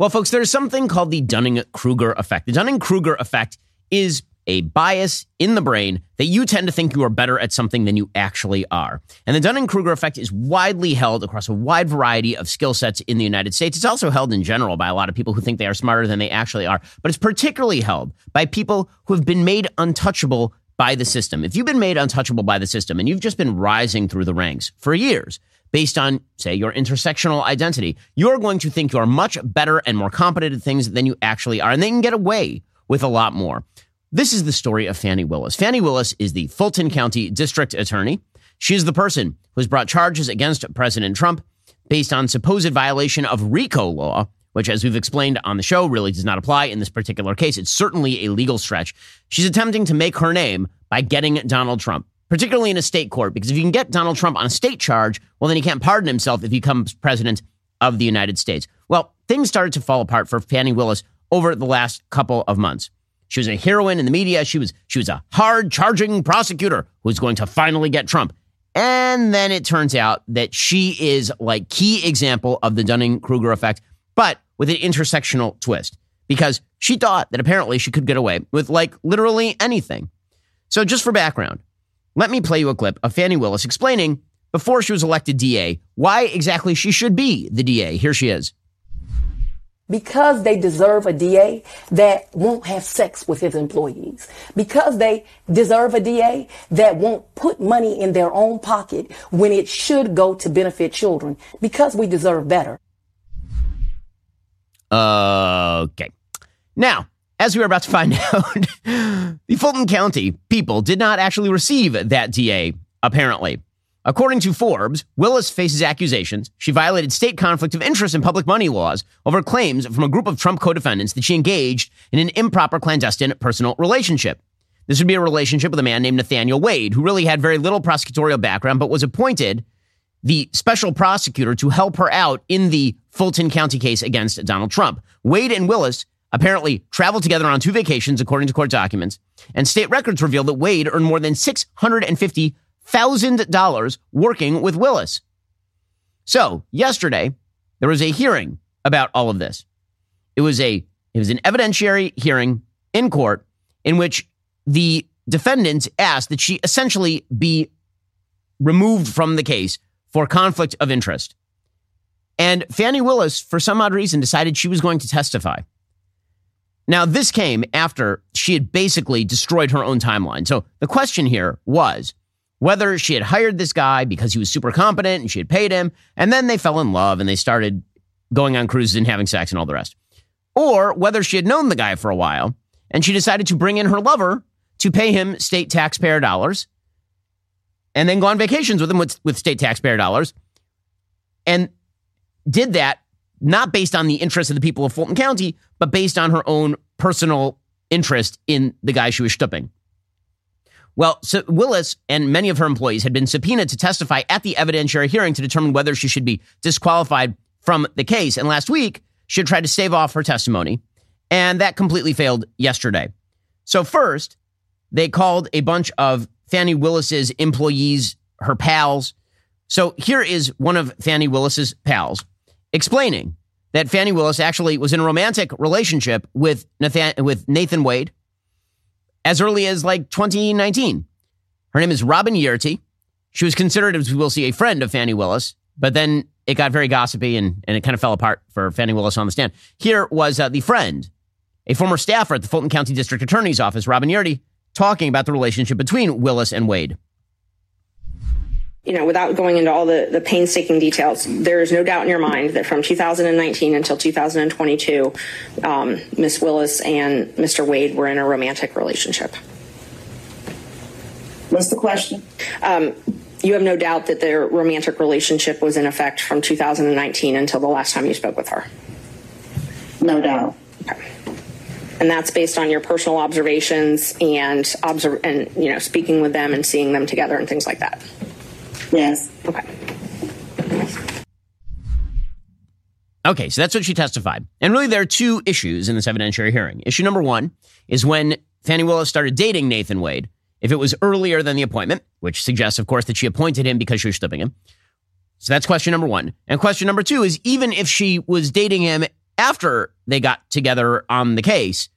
Well, folks, there's something called the Dunning Kruger effect. The Dunning Kruger effect is a bias in the brain that you tend to think you are better at something than you actually are. And the Dunning Kruger effect is widely held across a wide variety of skill sets in the United States. It's also held in general by a lot of people who think they are smarter than they actually are, but it's particularly held by people who have been made untouchable by the system. If you've been made untouchable by the system and you've just been rising through the ranks for years, based on, say, your intersectional identity, you're going to think you're much better and more competent at things than you actually are. And they can get away with a lot more. This is the story of Fani Willis. Fani Willis is the Fulton County District Attorney. She is the person who has brought charges against President Trump based on supposed violation of RICO law, which, as we've explained on the show, really does not apply in this particular case. It's certainly a legal stretch. She's attempting to make her name by getting Donald Trump particularly in a state court, because if you can get Donald Trump on a state charge, well, then he can't pardon himself if he becomes president of the United States. Well, things started to fall apart for Fani Willis over the last couple of months. She was a heroine in the media. She was she was a hard charging prosecutor who was going to finally get Trump. And then it turns out that she is like key example of the Dunning-Kruger effect, but with an intersectional twist because she thought that apparently she could get away with like literally anything. So just for background, let me play you a clip of Fani Willis explaining before she was elected DA why exactly she should be the DA. Here she is. Because they deserve a DA that won't have sex with his employees. Because they deserve a DA that won't put money in their own pocket when it should go to benefit children. Because we deserve better. Okay. Now, as we are about to find out, the Fulton County people did not actually receive that DA, apparently. According to Forbes, Willis faces accusations she violated state conflict of interest and public money laws over claims from a group of Trump co defendants that she engaged in an improper clandestine personal relationship. This would be a relationship with a man named Nathaniel Wade, who really had very little prosecutorial background, but was appointed the special prosecutor to help her out in the Fulton County case against Donald Trump. Wade and Willis apparently traveled together on two vacations, according to court documents. And state records reveal that Wade earned more than $650,000 working with Willis. So, yesterday, there was a hearing about all of this. It was a it was an evidentiary hearing in court in which the defendants asked that she essentially be removed from the case for conflict of interest. And Fani Willis, for some odd reason, decided she was going to testify. Now, this came after she had basically destroyed her own timeline. So the question here was whether she had hired this guy because he was super competent and she had paid him, and then they fell in love and they started going on cruises and having sex and all the rest. Or whether she had known the guy for a while and she decided to bring in her lover to pay him state taxpayer dollars and then go on vacations with him with, with state taxpayer dollars and did that not based on the interests of the people of Fulton County, but based on her own personal interest in the guy she was stooping. Well, so Willis and many of her employees had been subpoenaed to testify at the evidentiary hearing to determine whether she should be disqualified from the case. And last week, she had tried to stave off her testimony, and that completely failed yesterday. So, first, they called a bunch of Fani Willis's employees her pals. So, here is one of Fani Willis's pals explaining that Fani Willis actually was in a romantic relationship with Nathan, with Nathan Wade as early as like 2019. Her name is Robin Yeartie. She was considered, as we will see, a friend of Fani Willis, but then it got very gossipy and, and it kind of fell apart for Fani Willis on the stand. Here was uh, the friend, a former staffer at the Fulton County District Attorney's Office, Robin Yeartie, talking about the relationship between Willis and Wade you know, without going into all the, the painstaking details, there is no doubt in your mind that from 2019 until 2022, um, Miss Willis and Mr. Wade were in a romantic relationship. What's the question? Um, you have no doubt that their romantic relationship was in effect from 2019 until the last time you spoke with her. No doubt. Okay. And that's based on your personal observations and observe and you know speaking with them and seeing them together and things like that. Yes. Okay. Okay, so that's what she testified. And really, there are two issues in this evidentiary hearing. Issue number one is when Fani Willis started dating Nathan Wade, if it was earlier than the appointment, which suggests, of course, that she appointed him because she was stooping him. So that's question number one. And question number two is even if she was dating him after they got together on the case,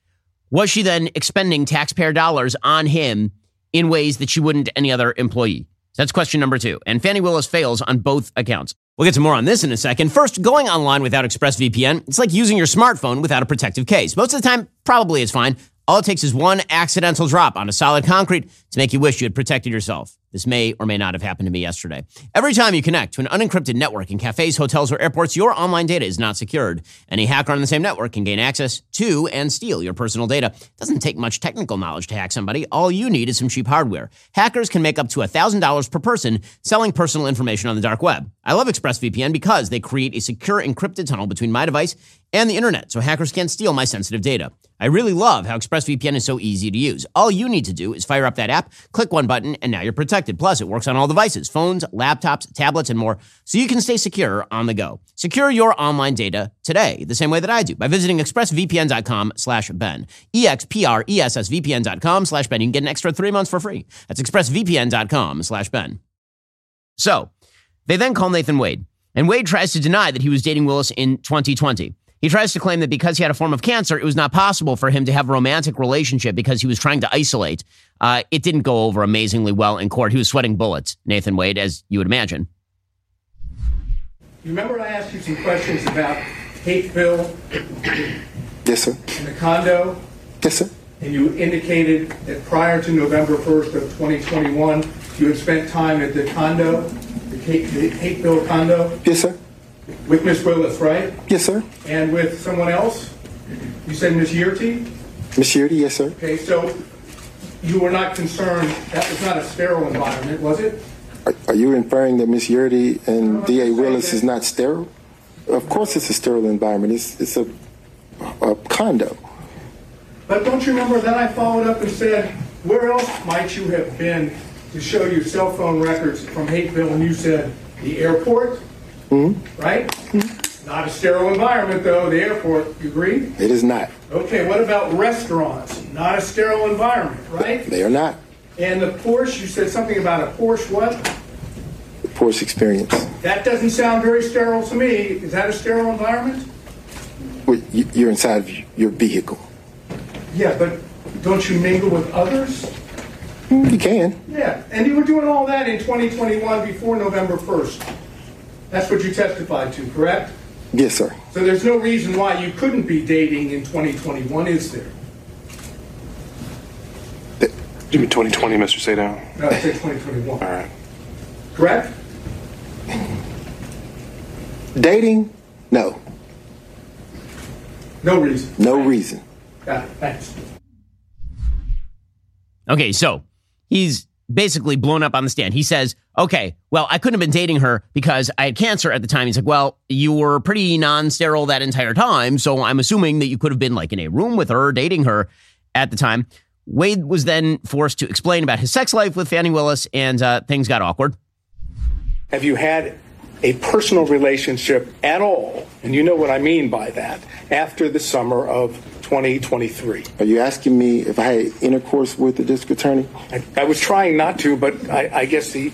was she then expending taxpayer dollars on him in ways that she wouldn't any other employee? That's question number two. And Fani Willis fails on both accounts. We'll get to more on this in a second. First, going online without ExpressVPN, it's like using your smartphone without a protective case. Most of the time, probably it's fine. All it takes is one accidental drop on a solid concrete to make you wish you had protected yourself. This may or may not have happened to me yesterday. Every time you connect to an unencrypted network in cafes, hotels, or airports, your online data is not secured. Any hacker on the same network can gain access to and steal your personal data. It doesn't take much technical knowledge to hack somebody. All you need is some cheap hardware. Hackers can make up to $1,000 per person selling personal information on the dark web. I love ExpressVPN because they create a secure encrypted tunnel between my device and the internet so hackers can't steal my sensitive data. I really love how ExpressVPN is so easy to use. All you need to do is fire up that app, click one button, and now you're protected. Plus, it works on all devices phones, laptops, tablets, and more, so you can stay secure on the go. Secure your online data today, the same way that I do, by visiting expressvpn.com slash Ben. E-X-P-R-E-S-S-V-P-N.com slash Ben. You can get an extra three months for free. That's expressvpn.com slash Ben. So, they then call Nathan Wade, and Wade tries to deny that he was dating Willis in 2020. He tries to claim that because he had a form of cancer, it was not possible for him to have a romantic relationship because he was trying to isolate. Uh, it didn't go over amazingly well in court. He was sweating bullets, Nathan Wade, as you would imagine. You remember I asked you some questions about Hapeville Yes, sir. and the condo, Yes, sir. and you indicated that prior to November 1st of 2021, you had spent time at the condo, the hate, the Hapeville condo, Yes, sir. With Miss Willis, right? Yes, sir. And with someone else? You said Miss Yeartie? Miss Yeartie, yes, sir. Okay, so you were not concerned, that was not a sterile environment, was it? Are, are you inferring that Miss Yeartie and D.A. Willis is not sterile? Of course, it's a sterile environment. It's it's a, a condo. But don't you remember then I followed up and said, where else might you have been to show your cell phone records from Hapeville? And you said, the airport, Mm-hmm. right? Mm-hmm. Not a sterile environment though, the airport, you agree? It is not. Okay, what about restaurants? Not a sterile environment, right? They are not. And the Porsche, you said something about a Porsche what? The Porsche experience. That doesn't sound very sterile to me. Is that a sterile environment? Well, you- You're inside of your vehicle. Yeah, but don't you mingle with others? Mm, you can. Yeah, and you were doing all that in 2021 before November 1st. That's what you testified to, correct? Yes, sir. So there's no reason why you couldn't be dating in 2021, is there? Give me 2020, Mr. Sadow? No, I said 2021. All right. Correct? Dating? No. No reason. No reason. Got it. Thanks. Okay, so he's basically blown up on the stand. He says, okay, well, I couldn't have been dating her because I had cancer at the time. He's like, well, you were pretty non sterile that entire time. So I'm assuming that you could have been like in a room with her, dating her at the time. Wade was then forced to explain about his sex life with Fani Willis, and uh, things got awkward. Have you had a personal relationship at all, and you know what I mean by that, after the summer of 2023? Are you asking me if I had intercourse with the district attorney? I, I was trying not to, but I, I guess the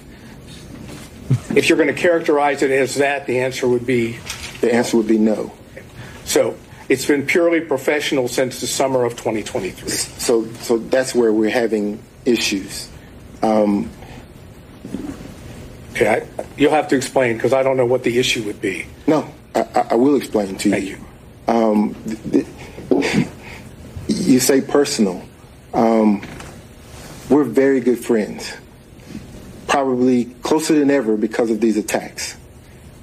if you're going to characterize it as that, the answer would be The answer would be no. so. It's been purely professional since the summer of 2023. So, so that's where we're having issues. Um, Okay, I, you'll have to explain because I don't know what the issue would be. no, I, I- will explain to you. Thank you. you. Um, th- th- you say personal. Um, we're very good friends, probably closer than ever because of these attacks.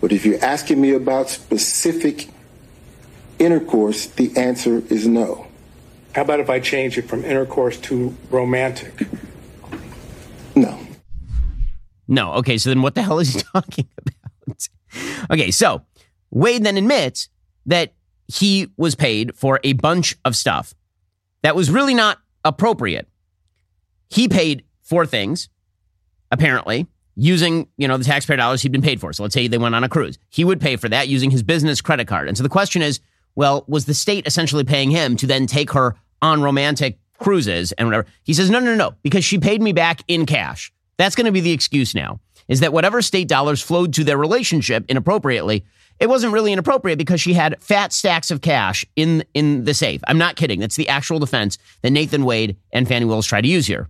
But if you're asking me about specific intercourse, the answer is no. How about if I change it from intercourse to romantic? No. No. Okay. So then what the hell is he talking about? okay. So Wade then admits that he was paid for a bunch of stuff that was really not appropriate. He paid for things, apparently, using, you know, the taxpayer dollars he'd been paid for. So let's say they went on a cruise. He would pay for that using his business credit card. And so the question is, well, was the state essentially paying him to then take her on romantic cruises and whatever? He says, no, no, no, no, because she paid me back in cash. That's going to be the excuse now, is that whatever state dollars flowed to their relationship inappropriately, it wasn't really inappropriate because she had fat stacks of cash in, in the safe. I'm not kidding. That's the actual defense that Nathan Wade and Fani Willis tried to use here.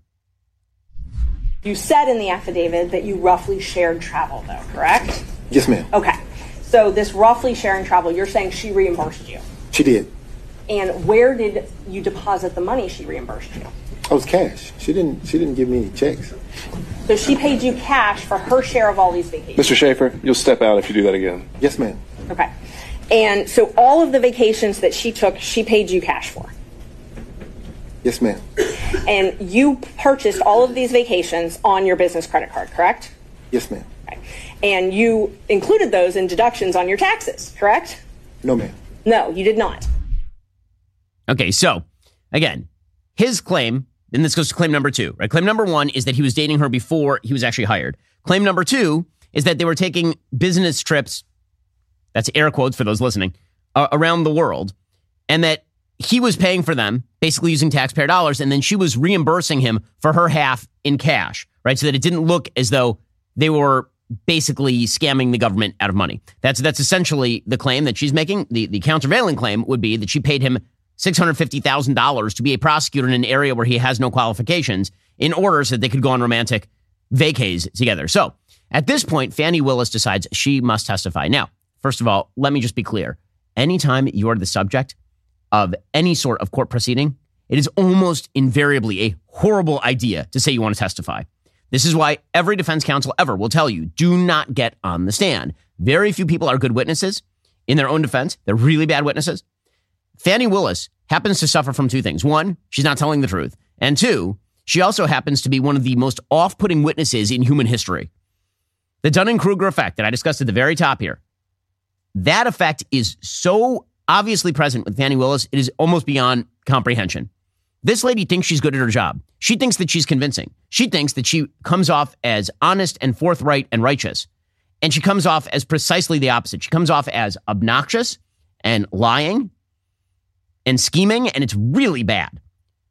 You said in the affidavit that you roughly shared travel, though, correct? Yes, ma'am. Okay. So this roughly sharing travel, you're saying she reimbursed you. She did. And where did you deposit the money she reimbursed you? I was cash. She didn't. She didn't give me any checks. So she paid you cash for her share of all these vacations. Mr. Shafer, you'll step out if you do that again. Yes, ma'am. Okay. And so all of the vacations that she took, she paid you cash for. Yes, ma'am. And you purchased all of these vacations on your business credit card, correct? Yes, ma'am. Okay. And you included those in deductions on your taxes, correct? No, ma'am. No, you did not. Okay, so again, his claim, and this goes to claim number two, right? Claim number one is that he was dating her before he was actually hired. Claim number two is that they were taking business trips, that's air quotes for those listening, uh, around the world, and that he was paying for them, basically using taxpayer dollars, and then she was reimbursing him for her half in cash, right? So that it didn't look as though they were basically scamming the government out of money. That's that's essentially the claim that she's making. The the countervailing claim would be that she paid him $650,000 to be a prosecutor in an area where he has no qualifications in order so that they could go on romantic vacays together. So at this point, Fani Willis decides she must testify. Now, first of all, let me just be clear. Anytime you are the subject of any sort of court proceeding, it is almost invariably a horrible idea to say you want to testify. This is why every defense counsel ever will tell you do not get on the stand. Very few people are good witnesses in their own defense. They're really bad witnesses. Fani Willis happens to suffer from two things. One, she's not telling the truth. And two, she also happens to be one of the most off putting witnesses in human history. The Dunning Kruger effect that I discussed at the very top here, that effect is so obviously present with Fani Willis, it is almost beyond comprehension. This lady thinks she's good at her job. She thinks that she's convincing. She thinks that she comes off as honest and forthright and righteous. And she comes off as precisely the opposite. She comes off as obnoxious and lying and scheming, and it's really bad.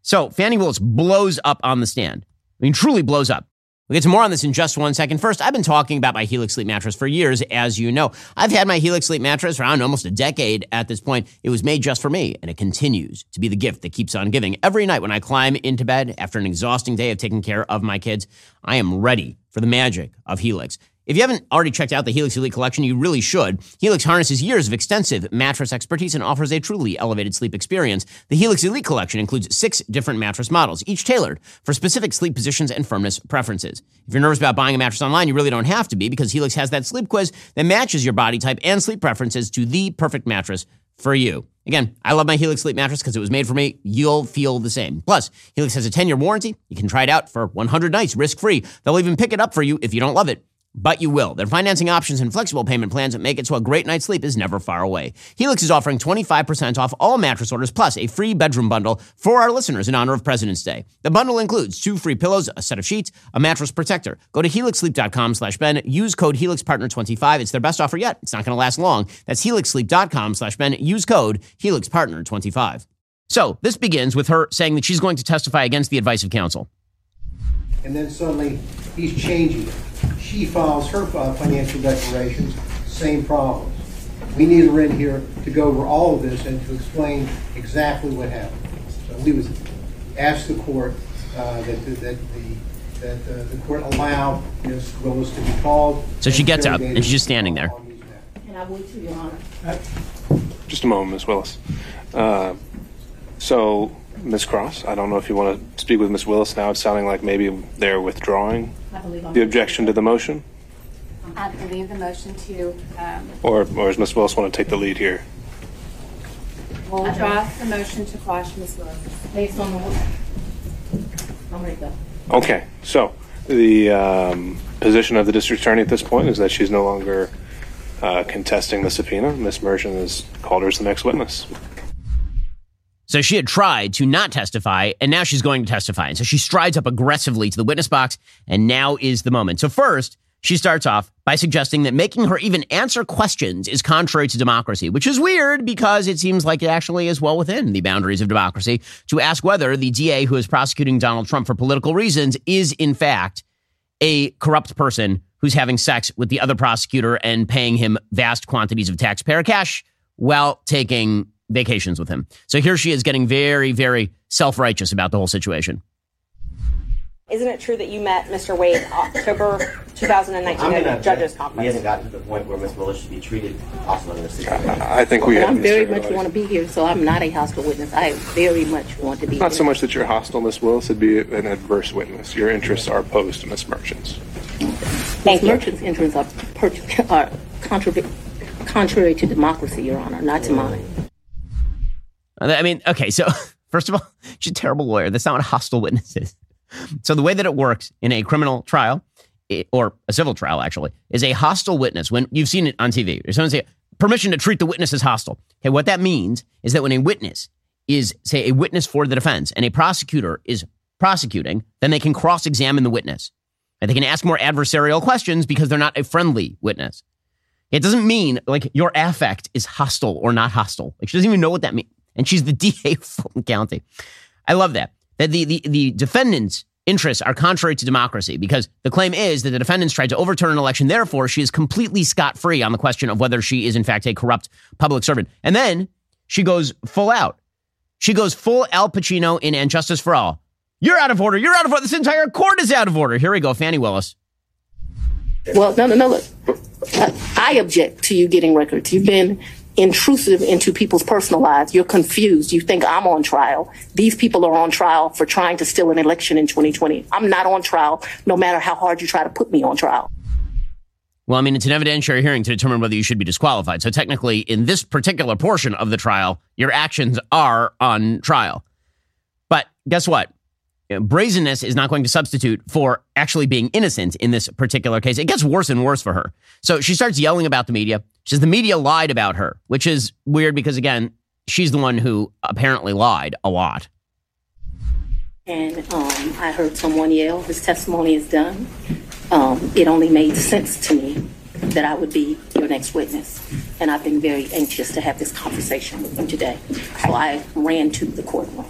So Fani Willis blows up on the stand. I mean, truly blows up. We'll get to more on this in just one second. First, I've been talking about my Helix Sleep mattress for years, as you know. I've had my Helix Sleep mattress around almost a decade at this point. It was made just for me, and it continues to be the gift that keeps on giving. Every night when I climb into bed after an exhausting day of taking care of my kids, I am ready for the magic of Helix. If you haven't already checked out the Helix Elite collection, you really should. Helix harnesses years of extensive mattress expertise and offers a truly elevated sleep experience. The Helix Elite collection includes six different mattress models, each tailored for specific sleep positions and firmness preferences. If you're nervous about buying a mattress online, you really don't have to be because Helix has that sleep quiz that matches your body type and sleep preferences to the perfect mattress for you. Again, I love my Helix Sleep mattress because it was made for me. You'll feel the same. Plus, Helix has a 10 year warranty. You can try it out for 100 nights risk free. They'll even pick it up for you if you don't love it but you will. Their financing options and flexible payment plans that make it so a great night's sleep is never far away. Helix is offering 25% off all mattress orders plus a free bedroom bundle for our listeners in honor of President's Day. The bundle includes two free pillows, a set of sheets, a mattress protector. Go to helixsleep.com slash Ben. Use code HelixPartner25. It's their best offer yet. It's not going to last long. That's helixsleep.com slash Ben. Use code HelixPartner25. So this begins with her saying that she's going to testify against the advice of counsel. And then suddenly he's changing it she files her uh, financial declarations, same problems. We need her in here to go over all of this and to explain exactly what happened. So we would ask the court uh, that, that, that the that uh, the court allow Ms. Willis to be called. So she gets up and she's just standing there. And I will to Your Honor. Just a moment, Ms. Willis. Uh, so, Ms. Cross, I don't know if you want to speak with Ms. Willis now. It's sounding like maybe they're withdrawing I believe I'm. the objection to the motion, I believe the motion to, um, or, or does Ms. Willis want to take the lead here? we'll draw the motion to quash Ms. Willis. Based on the. I'm ready to go. Okay, so the um, position of the district attorney at this point is that she's no longer uh, contesting the subpoena. Ms. Merchant has called her as the next witness. So she had tried to not testify, and now she's going to testify. And so she strides up aggressively to the witness box, and now is the moment. So first, she starts off by suggesting that making her even answer questions is contrary to democracy, which is weird because it seems like it actually is well within the boundaries of democracy to ask whether the DA who is prosecuting Donald Trump for political reasons is in fact a corrupt person who's having sex with the other prosecutor and paying him vast quantities of taxpayer cash while taking vacations with him. So here she is getting very, very self righteous about the whole situation. Isn't it true that you met Mr. Wade October 2019 I'm at gonna a judges We conference? hasn't gotten to the point where Ms. Willis should be treated also under the situation. I think we. I'm very Mr. much Elliott. want to be here, so I'm not a hostile witness. I very much want to be Not here. so much that you're hostile, Ms. Willis, it'd be an adverse witness. Your interests are opposed to Ms. Merchant's. Thank Merchant's interests are, per- are contrary, contrary to democracy, Your Honor, not to mine. I mean, okay, so first of all, she's a terrible lawyer. That's not what a hostile witness is. So the way that it works in a criminal trial, or a civil trial actually, is a hostile witness. When you've seen it on TV, or someone say permission to treat the witness as hostile. Okay, what that means is that when a witness is, say, a witness for the defense, and a prosecutor is prosecuting, then they can cross-examine the witness, and they can ask more adversarial questions because they're not a friendly witness. It doesn't mean like your affect is hostile or not hostile. Like she doesn't even know what that means. And she's the DA of Fulton County. I love that. That the, the, the defendant's interests are contrary to democracy because the claim is that the defendants tried to overturn an election. Therefore, she is completely scot free on the question of whether she is in fact a corrupt public servant. And then she goes full out. She goes full Al Pacino in And Justice for All. You're out of order. You're out of order. This entire court is out of order. Here we go, Fani Willis. Well, no, no, no, look. I I object to you getting records. You've been intrusive into people's personal lives. You're confused. You think I'm on trial. These people are on trial for trying to steal an election in 2020. I'm not on trial, no matter how hard you try to put me on trial. Well, I mean, it's an evidentiary hearing to determine whether you should be disqualified. So technically, in this particular portion of the trial, your actions are on trial. But guess what? Brazenness is not going to substitute for actually being innocent in this particular case. It gets worse and worse for her. So she starts yelling about the media. She says the media lied about her, which is weird because, again, she's the one who apparently lied a lot. And um, I heard someone yell, his testimony is done. Um, it only made sense to me that I would be your next witness. And I've been very anxious to have this conversation with you today. So I ran to the courtroom.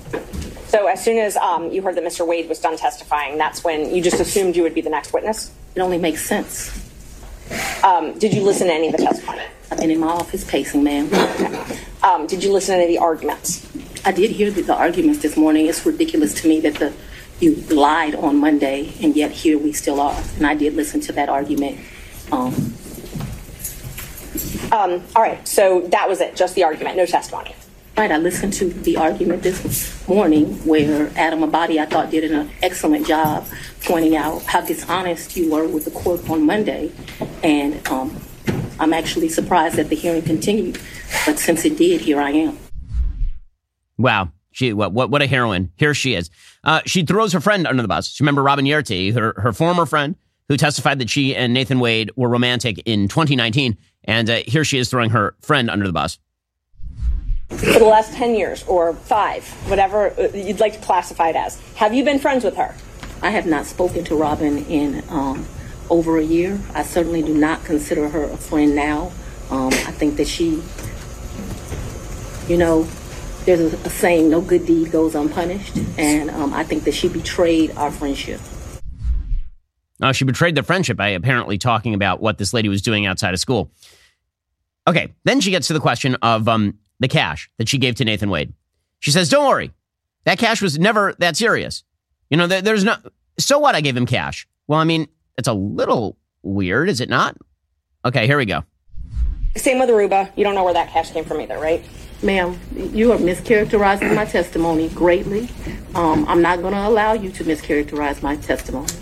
So as soon as um, you heard that Mr. Wade was done testifying, that's when you just assumed you would be the next witness? It only makes sense. Um, did you listen to any of the testimony? I've been in my office pacing, ma'am. Um, did you listen to any of the arguments? I did hear the, the arguments this morning. It's ridiculous to me that the you lied on Monday, and yet here we still are. And I did listen to that argument. Um, Um, all right, so that was it, just the argument, no testimony. Right, I listened to the argument this morning where Adam Abbate, I thought, did an excellent job pointing out how dishonest you were with the court on Monday. And um, I'm actually surprised that the hearing continued. But since it did, here I am. Wow. She what what what a heroine. Here she is. Uh, she throws her friend under the bus. Remember Robin Yeartie, her her former friend, who testified that she and Nathan Wade were romantic in 2019, and uh, here she is throwing her friend under the bus. For the last 10 years or five, whatever uh, you'd like to classify it as, have you been friends with her? I have not spoken to Robin in um, over a year. I certainly do not consider her a friend now. Um, I think that she, you know, there's a, a saying, no good deed goes unpunished. And um, I think that she betrayed our friendship. Uh, she betrayed the friendship by apparently talking about what this lady was doing outside of school. Okay, then she gets to the question of um, the cash that she gave to Nathan Wade. She says, "Don't worry, that cash was never that serious. You know, there, there's no. So what? I gave him cash. Well, I mean, it's a little weird, is it not? Okay, here we go. Same with Aruba. You don't know where that cash came from either, right? Ma'am, you are mischaracterizing my testimony greatly. Um, I'm not going to allow you to mischaracterize my testimony.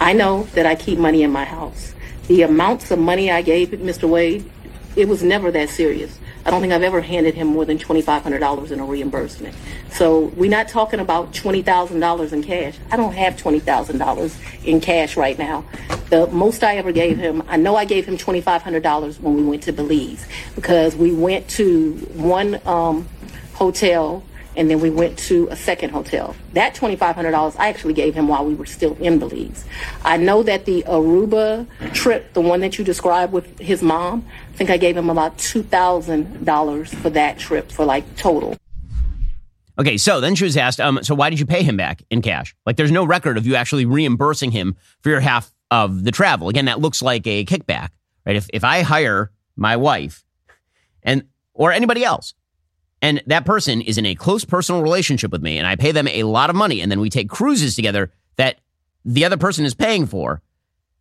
I know that I keep money in my house. The amounts of money I gave Mr. Wade, it was never that serious. I don't think I've ever handed him more than $2,500 in a reimbursement. So we're not talking about $20,000 in cash. I don't have $20,000 in cash right now. The most I ever gave him, I know I gave him $2,500 when we went to Belize because we went to one um, hotel and then we went to a second hotel. That $2,500 I actually gave him while we were still in Belize. I know that the Aruba trip, the one that you described with his mom, I think I gave him about $2,000 for that trip for like total. Okay, so then she was asked, um, so why did you pay him back in cash? Like, there's no record of you actually reimbursing him for your half of the travel. Again, that looks like a kickback, right? If if I hire my wife and or anybody else, and that person is in a close personal relationship with me, and I pay them a lot of money, and then we take cruises together that the other person is paying for.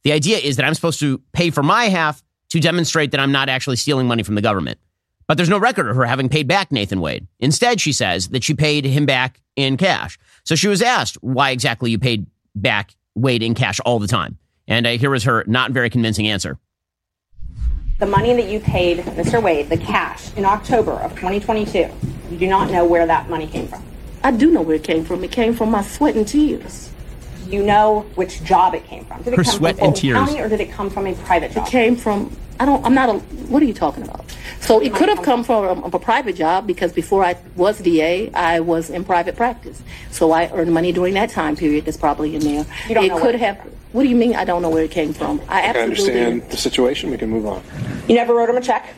The idea is that I'm supposed to pay for my half to demonstrate that I'm not actually stealing money from the government. But there's no record of her having paid back Nathan Wade. Instead, she says that she paid him back in cash. So she was asked why exactly you paid back Wade in cash all the time. And uh, here was her not very convincing answer. The money that you paid Mr. Wade, the cash, in October of 2022, you do not know where that money came from. I do know where it came from. It came from my sweat and tears. You know which job it came from. Did it Her come sweat from and tears. County or did it come from a private job? It came from. I don't. I'm not a. What are you talking about? So it could have come from a, a private job because before I was DA, I was in private practice. So I earned money during that time period. That's probably in there. You don't it know could where it have. What do you mean? I don't know where it came from. I I absolutely. understand the situation. We can move on. You never wrote him a check?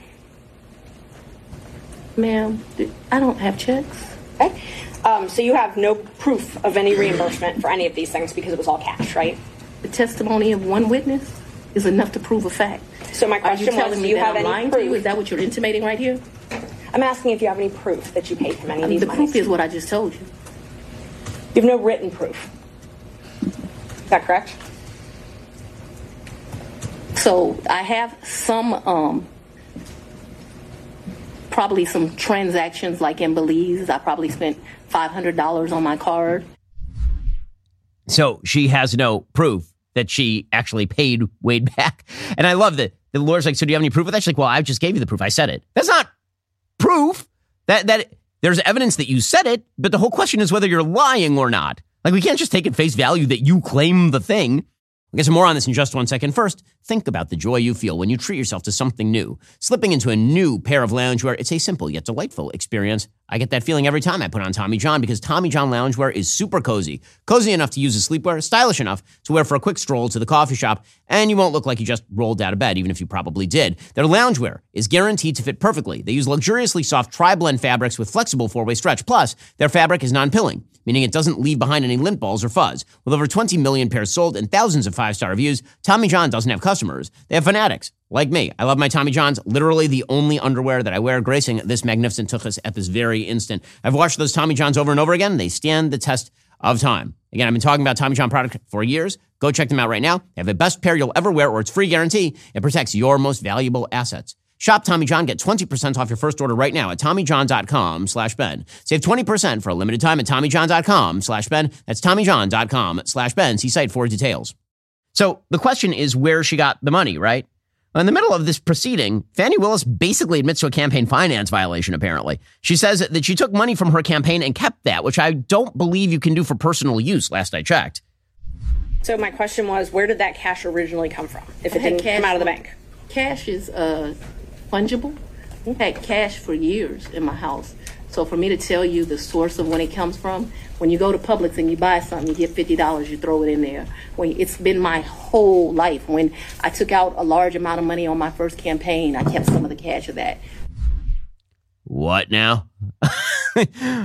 Ma'am, I don't have checks. Okay. Um, so you have no proof of any reimbursement for any of these things because it was all cash, right? The testimony of one witness is enough to prove a fact. So my Are question you was, telling do me you that have I'm any lying to you? proof? Is that what you're intimating right here? I'm asking if you have any proof that you paid him any of these the monies. proof is what I just told you. You have no written proof. Is that correct? So I have some, um, probably some transactions like in Belize. I probably spent $500 on my card. So she has no proof that she actually paid Wade back. And I love that the lawyer's like, so do you have any proof of that? She's like, well, I just gave you the proof. I said it. That's not proof. That that there's evidence that you said it, but the whole question is whether you're lying or not. Like we can't just take at face value that you claim the thing. We'll get some more on this in just one second. First, think about the joy you feel when you treat yourself to something new. Slipping into a new pair of loungewear, it's a simple yet delightful experience. I get that feeling every time I put on Tommy John because Tommy John loungewear is super cozy. Cozy enough to use as sleepwear, stylish enough to wear for a quick stroll to the coffee shop, and you won't look like you just rolled out of bed, even if you probably did. Their loungewear is guaranteed to fit perfectly. They use luxuriously soft tri-blend fabrics with flexible four-way stretch. Plus, their fabric is non-pilling meaning it doesn't leave behind any lint balls or fuzz. With over 20 million pairs sold and thousands of five star reviews, Tommy John doesn't have customers. They have fanatics, like me. I love my Tommy Johns, literally the only underwear that I wear, gracing this magnificent tuchus at this very instant. I've watched those Tommy Johns over and over again. They stand the test of time. Again, I've been talking about Tommy John product for years. Go check them out right now. They have the best pair you'll ever wear, or it's free guarantee. It protects your most valuable assets. Shop Tommy John. Get 20% off your first order right now at TommyJohn.com slash Ben. Save 20% for a limited time at TommyJohn.com slash Ben. That's TommyJohn.com slash Ben. See site for details. So the question is where she got the money, right? Well, In the middle of this proceeding, Fani Willis basically admits to a campaign finance violation, apparently. She says that she took money from her campaign and kept that, which I don't believe you can do for personal use, last I checked. So my question was, where did that cash originally come from? If it didn't cash come out of the bank. Cash is uh, fungible. I had cash for years in my house. So for me to tell you the source of when it comes from, when you go to Publix and you buy something, you get fifty dollars, you throw it in there. When it's been my whole life. When I took out a large amount of money on my first campaign, I kept some of the cash of that. What now?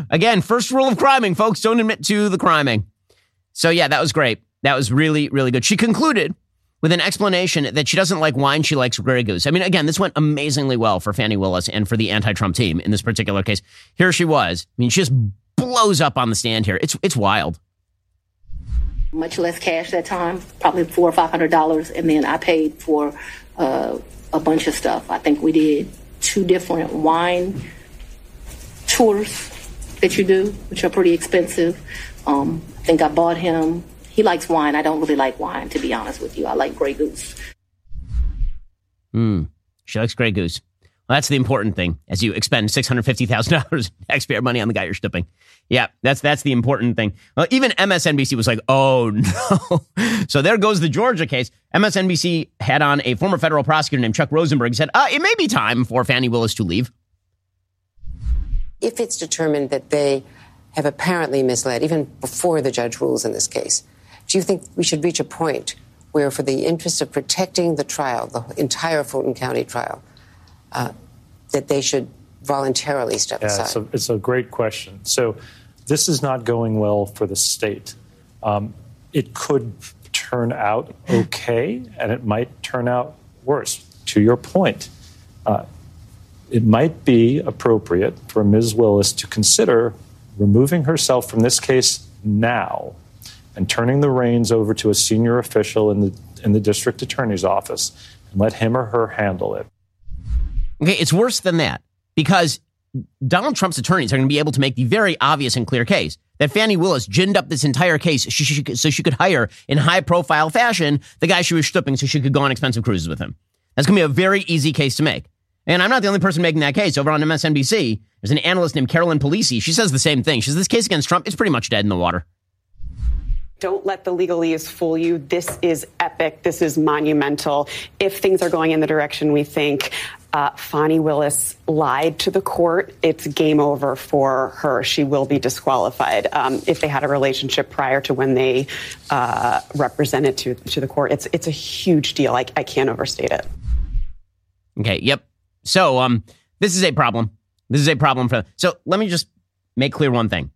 Again, first rule of criming, folks, don't admit to the criming. So yeah, that was great. That was really, really good. She concluded with an explanation that she doesn't like wine, she likes Grey Goose. I mean, again, this went amazingly well for Fani Willis and for the anti-Trump team in this particular case. Here she was. I mean, she just blows up on the stand here. It's it's wild. Much less cash that time, probably four or five hundred dollars, and then I paid for uh, a bunch of stuff. I think we did two different wine tours that you do, which are pretty expensive. Um, I think I bought him. He likes wine. I don't really like wine, to be honest with you. I like Grey Goose. Hmm. She likes Grey Goose. Well, that's the important thing as you expend six hundred fifty thousand dollars taxpayer money on the guy you're stipping. Yeah, that's that's the important thing. Well, even MSNBC was like, "Oh no!" so there goes the Georgia case. MSNBC had on a former federal prosecutor named Chuck Rosenberg. Said, uh, "It may be time for Fani Willis to leave." If it's determined that they have apparently misled, even before the judge rules in this case, do you think we should reach a point where, for the interest of protecting the trial, the entire Fulton County trial, uh, that they should voluntarily step yeah, aside? It's a, it's a great question. So, this is not going well for the state. Um, it could turn out okay, and it might turn out worse. To your point, uh, it might be appropriate for Ms. Willis to consider removing herself from this case now and turning the reins over to a senior official in the in the district attorney's office and let him or her handle it. Okay, it's worse than that because Donald Trump's attorneys are going to be able to make the very obvious and clear case that Fani Willis ginned up this entire case so she, could, hire in high profile fashion the guy she was stripping so she could go on expensive cruises with him. That's going to be a very easy case to make. And I'm not the only person making that case. Over on MSNBC, there's an analyst named Carolyn Polisi. She says the same thing. She says this case against Trump is pretty much dead in the water. Don't let the legalese fool you. This is epic. This is monumental. If things are going in the direction we think, uh, Fani Willis lied to the court. It's game over for her. She will be disqualified um, if they had a relationship prior to when they uh, represented to to the court. It's it's a huge deal. I, I can't overstate it. Okay. Yep. So um, this is a problem. This is a problem for. So let me just make clear one thing.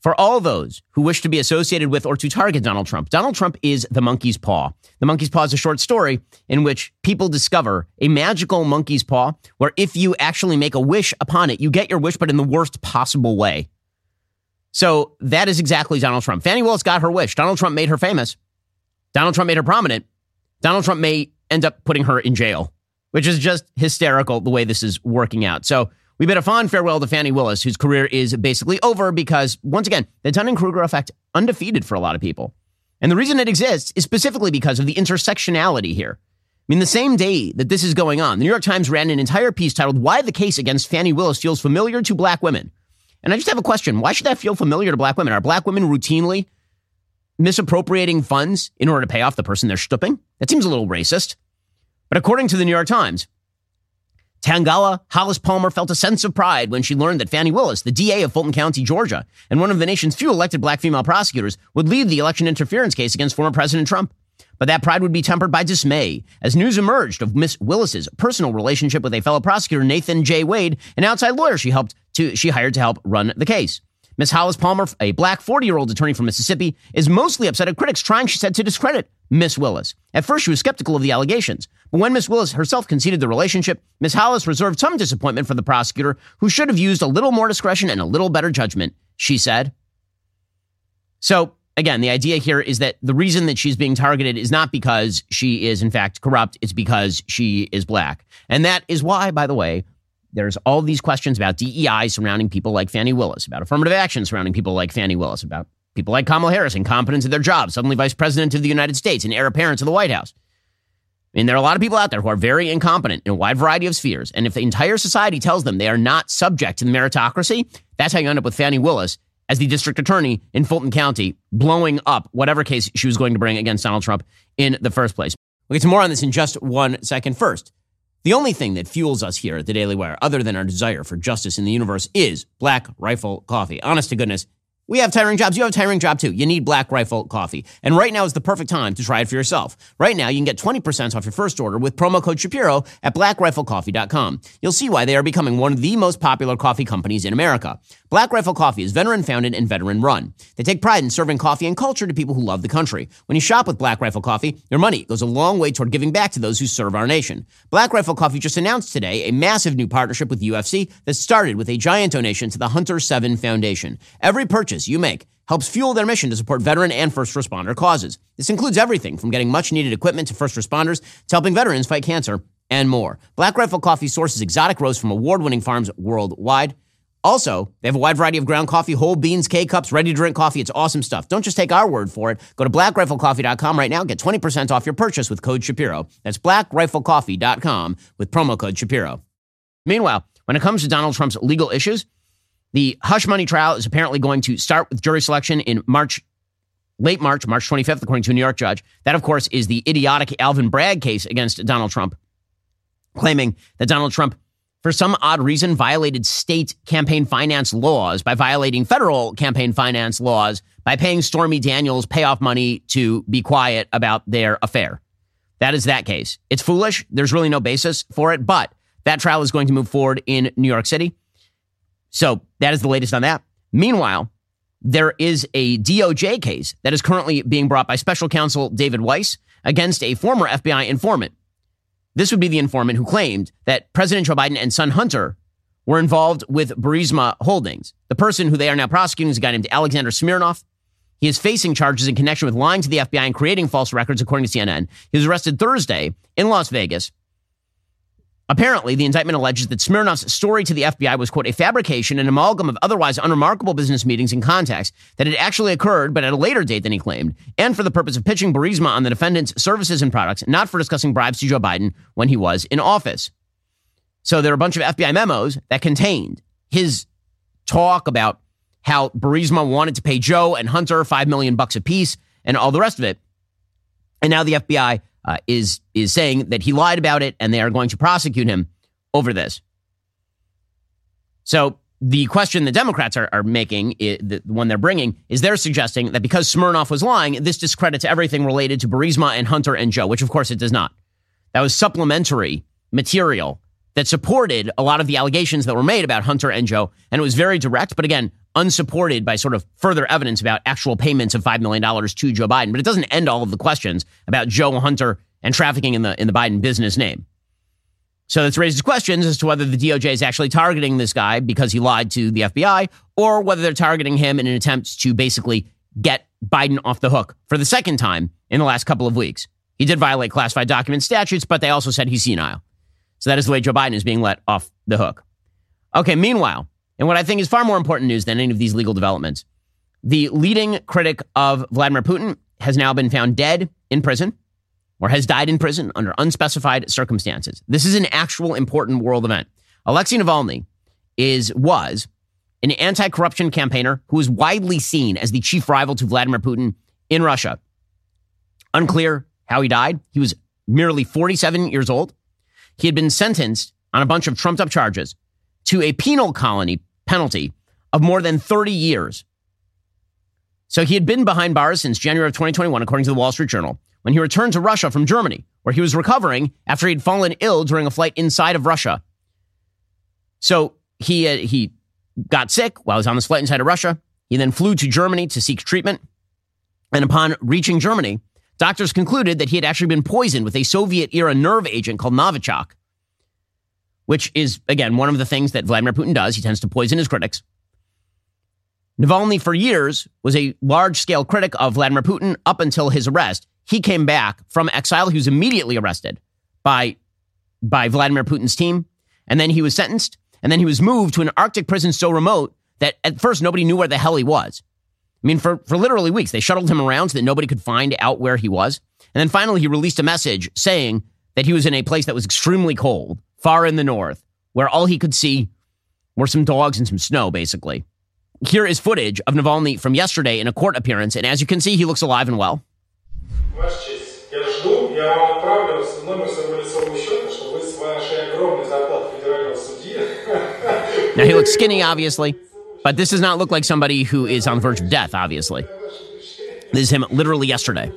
For all those who wish to be associated with or to target Donald Trump, Donald Trump is the monkey's paw. The monkey's paw is a short story in which people discover a magical monkey's paw where if you actually make a wish upon it, you get your wish, but in the worst possible way. So that is exactly Donald Trump. Fani Willis got her wish. Donald Trump made her famous. Donald Trump made her prominent. Donald Trump may end up putting her in jail, which is just hysterical the way this is working out. So we bid a fond farewell to Fani Willis, whose career is basically over because, once again, the Dunning Kruger effect undefeated for a lot of people. And the reason it exists is specifically because of the intersectionality here. I mean, the same day that this is going on, the New York Times ran an entire piece titled Why the Case Against Fani Willis Feels Familiar to Black Women. And I just have a question. Why should that feel familiar to black women? Are black women routinely misappropriating funds in order to pay off the person they're stooping? That seems a little racist. But according to the New York Times, Tangala Hollis Palmer felt a sense of pride when she learned that Fani Willis, the DA of Fulton County, Georgia, and one of the nation's few elected black female prosecutors, would lead the election interference case against former President Trump. But that pride would be tempered by dismay as news emerged of Miss Willis's personal relationship with a fellow prosecutor, Nathan J. Wade, an outside lawyer she helped to she hired to help run the case. Miss Hollis Palmer, a black 40 year old attorney from Mississippi, is mostly upset at critics trying, she said, to discredit Miss Willis. At first, she was skeptical of the allegations, but when Miss Willis herself conceded the relationship, Miss Hollis reserved some disappointment for the prosecutor, who should have used a little more discretion and a little better judgment, she said. So, again, the idea here is that the reason that she's being targeted is not because she is, in fact, corrupt, it's because she is black. And that is why, by the way, there's all these questions about DEI surrounding people like Fani Willis, about affirmative action surrounding people like Fani Willis, about people like Kamala Harris, incompetence in their jobs, suddenly vice president of the United States and heir apparent to the White House. I mean, there are a lot of people out there who are very incompetent in a wide variety of spheres. And if the entire society tells them they are not subject to the meritocracy, that's how you end up with Fani Willis as the district attorney in Fulton County, blowing up whatever case she was going to bring against Donald Trump in the first place. We'll get to more on this in just one second. First, the only thing that fuels us here at the Daily Wire, other than our desire for justice in the universe, is Black Rifle Coffee. Honest to goodness, we have tiring jobs. You have a tiring job too. You need Black Rifle coffee. And right now is the perfect time to try it for yourself. Right now, you can get 20% off your first order with promo code Shapiro at blackriflecoffee.com. You'll see why they are becoming one of the most popular coffee companies in America. Black Rifle Coffee is veteran founded and veteran run. They take pride in serving coffee and culture to people who love the country. When you shop with Black Rifle Coffee, your money goes a long way toward giving back to those who serve our nation. Black Rifle Coffee just announced today a massive new partnership with UFC that started with a giant donation to the Hunter 7 Foundation. Every purchase you make helps fuel their mission to support veteran and first responder causes. This includes everything from getting much needed equipment to first responders to helping veterans fight cancer and more. Black Rifle Coffee sources exotic roasts from award winning farms worldwide. Also, they have a wide variety of ground coffee, whole beans, K cups, ready to drink coffee. It's awesome stuff. Don't just take our word for it. Go to blackriflecoffee.com right now. Get 20% off your purchase with code Shapiro. That's blackriflecoffee.com with promo code Shapiro. Meanwhile, when it comes to Donald Trump's legal issues, the hush money trial is apparently going to start with jury selection in March, late March, March 25th, according to a New York judge. That, of course, is the idiotic Alvin Bragg case against Donald Trump, claiming that Donald Trump for some odd reason, violated state campaign finance laws by violating federal campaign finance laws by paying Stormy Daniels payoff money to be quiet about their affair. That is that case. It's foolish. There's really no basis for it, but that trial is going to move forward in New York City. So that is the latest on that. Meanwhile, there is a DOJ case that is currently being brought by special counsel David Weiss against a former FBI informant. This would be the informant who claimed that President Joe Biden and son Hunter were involved with Burisma Holdings. The person who they are now prosecuting is a guy named Alexander Smirnov. He is facing charges in connection with lying to the FBI and creating false records, according to CNN. He was arrested Thursday in Las Vegas Apparently, the indictment alleges that Smirnov's story to the FBI was, quote, a fabrication, an amalgam of otherwise unremarkable business meetings and contacts that had actually occurred, but at a later date than he claimed, and for the purpose of pitching Burisma on the defendant's services and products, not for discussing bribes to Joe Biden when he was in office. So there are a bunch of FBI memos that contained his talk about how Burisma wanted to pay Joe and Hunter five million bucks apiece and all the rest of it. And now the FBI uh, is is saying that he lied about it, and they are going to prosecute him over this. So the question the Democrats are, are making, the one they're bringing, is they're suggesting that because Smirnov was lying, this discredits everything related to Burisma and Hunter and Joe, which of course it does not. That was supplementary material that supported a lot of the allegations that were made about Hunter and Joe, and it was very direct, but again, unsupported by sort of further evidence about actual payments of $5 million to Joe Biden. But it doesn't end all of the questions about Joe Hunter and trafficking in the, in the Biden business name. So this raises questions as to whether the DOJ is actually targeting this guy because he lied to the FBI or whether they're targeting him in an attempt to basically get Biden off the hook for the second time in the last couple of weeks. He did violate classified document statutes, but they also said he's senile. So that is the way Joe Biden is being let off the hook. Okay, meanwhile, and what I think is far more important news than any of these legal developments. The leading critic of Vladimir Putin has now been found dead in prison or has died in prison under unspecified circumstances. This is an actual important world event. Alexei Navalny is was an anti-corruption campaigner who is widely seen as the chief rival to Vladimir Putin in Russia. Unclear how he died. He was merely 47 years old. He had been sentenced on a bunch of trumped up charges to a penal colony penalty of more than 30 years. So he had been behind bars since January of 2021, according to the Wall Street Journal, when he returned to Russia from Germany, where he was recovering after he'd fallen ill during a flight inside of Russia. So he, uh, he got sick while he was on this flight inside of Russia. He then flew to Germany to seek treatment. And upon reaching Germany, doctors concluded that he had actually been poisoned with a Soviet era nerve agent called Novichok which is, again, one of the things that Vladimir Putin does. He tends to poison his critics. Navalny, for years, was a large scale critic of Vladimir Putin up until his arrest. He came back from exile. He was immediately arrested by, by Vladimir Putin's team. And then he was sentenced. And then he was moved to an Arctic prison so remote that at first nobody knew where the hell he was. I mean, for, for literally weeks, they shuttled him around so that nobody could find out where he was. And then finally, he released a message saying that he was in a place that was extremely cold far in the north, where all he could see were some dogs and some snow, basically. Here is footage of Navalny from yesterday in a court appearance, and as you can see, he looks alive and well. Now, he looks skinny, obviously, but this does not look like somebody who is on the verge of death, obviously. This is him literally yesterday.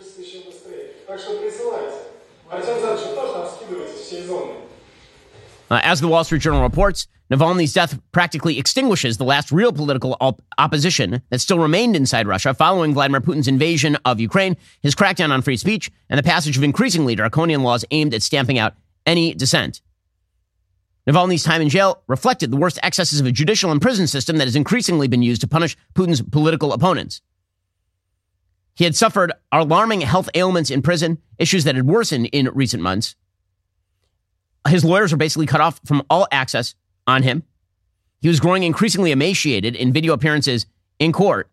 Uh, as the Wall Street Journal reports, Navalny's death practically extinguishes the last real political op- opposition that still remained inside Russia following Vladimir Putin's invasion of Ukraine, his crackdown on free speech, and the passage of increasingly draconian laws aimed at stamping out any dissent. Navalny's time in jail reflected the worst excesses of a judicial and prison system that has increasingly been used to punish Putin's political opponents. He had suffered alarming health ailments in prison, issues that had worsened in recent months, his lawyers were basically cut off from all access on him. He was growing increasingly emaciated in video appearances in court.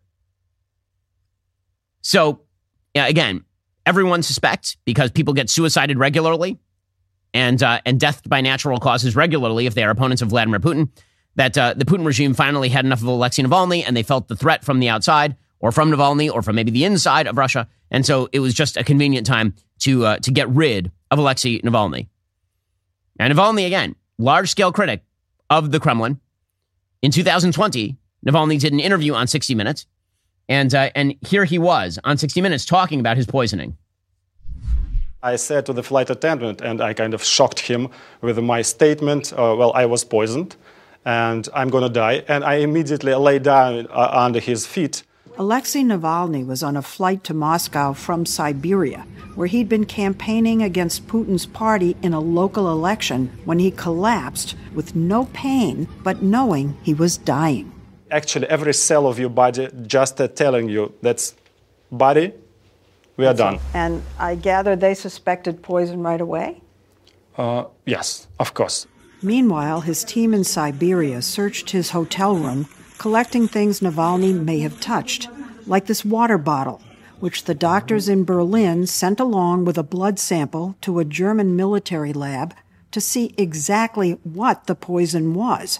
So, again, everyone suspects because people get suicided regularly and uh, and death by natural causes regularly if they are opponents of Vladimir Putin. That uh, the Putin regime finally had enough of Alexei Navalny and they felt the threat from the outside or from Navalny or from maybe the inside of Russia, and so it was just a convenient time to uh, to get rid of Alexei Navalny. And Navalny, again, large scale critic of the Kremlin. In 2020, Navalny did an interview on 60 Minutes. And, uh, and here he was on 60 Minutes talking about his poisoning. I said to the flight attendant, and I kind of shocked him with my statement uh, well, I was poisoned. and I'm going to die. And I immediately lay down uh, under his feet. Alexei Navalny was on a flight to Moscow from Siberia, where he'd been campaigning against Putin's party in a local election when he collapsed with no pain, but knowing he was dying. Actually, every cell of your body just uh, telling you that's body, we are done. And I gather they suspected poison right away? Uh, yes, of course. Meanwhile, his team in Siberia searched his hotel room, collecting things Navalny may have touched, like this water bottle, which the doctors in Berlin sent along with a blood sample to a German military lab to see exactly what the poison was.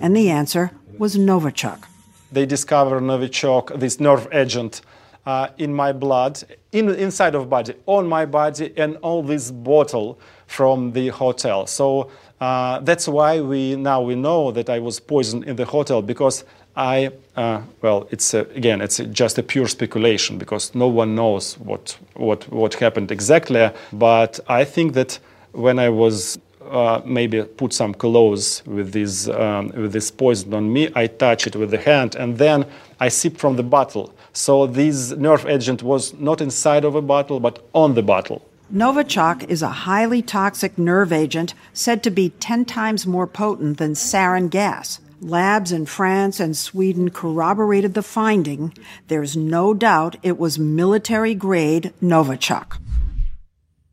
And the answer was Novichok. They discovered Novichok, this nerve agent, uh, in my blood, in, inside of body, on my body, and on this bottle from the hotel. So uh, that's why we now we know that I was poisoned in the hotel because I uh, well, it's a, again it's a, just a pure speculation because no one knows what what what happened exactly. But I think that when I was uh, maybe put some clothes with this um, with this poison on me, I touch it with the hand, and then I sip from the bottle. So this nerve agent was not inside of a bottle, but on the bottle. Novichok is a highly toxic nerve agent said to be 10 times more potent than sarin gas. Labs in France and Sweden corroborated the finding. There's no doubt it was military grade Novichok.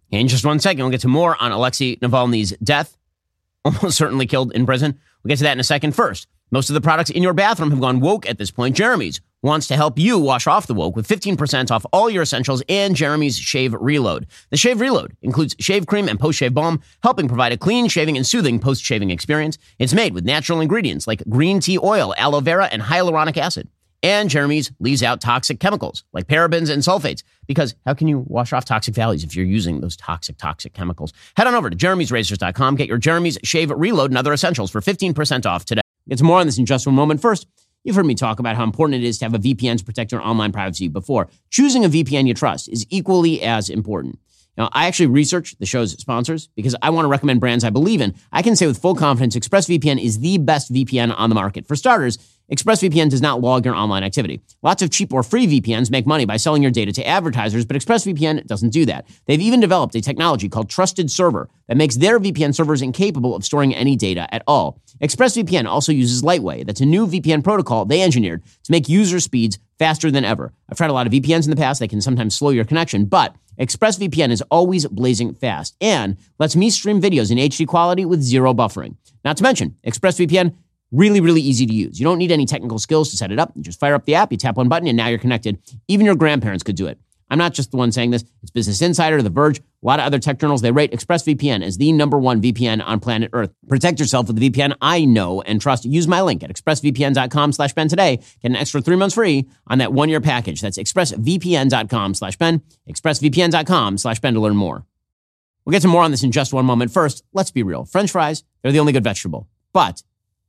In just one second, we'll get to more on Alexei Navalny's death, almost certainly killed in prison. We'll get to that in a second. First, most of the products in your bathroom have gone woke at this point. Jeremy's wants to help you wash off the woke with 15% off all your essentials and Jeremy's Shave Reload. The Shave Reload includes shave cream and post shave balm, helping provide a clean shaving and soothing post shaving experience. It's made with natural ingredients like green tea oil, aloe vera, and hyaluronic acid. And Jeremy's leaves out toxic chemicals like parabens and sulfates because how can you wash off toxic values if you're using those toxic, toxic chemicals? Head on over to jeremy'srazors.com, get your Jeremy's Shave Reload and other essentials for 15% off today. It's more on this in just one moment. First, You've heard me talk about how important it is to have a VPN to protect your online privacy before. Choosing a VPN you trust is equally as important. Now, I actually research the show's sponsors because I want to recommend brands I believe in. I can say with full confidence ExpressVPN is the best VPN on the market. For starters, ExpressVPN does not log your online activity. Lots of cheap or free VPNs make money by selling your data to advertisers, but ExpressVPN doesn't do that. They've even developed a technology called Trusted Server that makes their VPN servers incapable of storing any data at all. ExpressVPN also uses Lightway. That's a new VPN protocol they engineered to make user speeds faster than ever. I've tried a lot of VPNs in the past. They can sometimes slow your connection, but ExpressVPN is always blazing fast and lets me stream videos in HD quality with zero buffering. Not to mention, ExpressVPN Really, really easy to use. You don't need any technical skills to set it up. You just fire up the app, you tap one button, and now you're connected. Even your grandparents could do it. I'm not just the one saying this. It's Business Insider, The Verge, a lot of other tech journals. They rate ExpressVPN as the number one VPN on planet Earth. Protect yourself with the VPN I know and trust. Use my link at expressvpn.com slash Ben today. Get an extra three months free on that one-year package. That's expressvpn.com slash Ben, expressvpn.com slash Ben to learn more. We'll get to more on this in just one moment. First, let's be real. French fries, they're the only good vegetable. But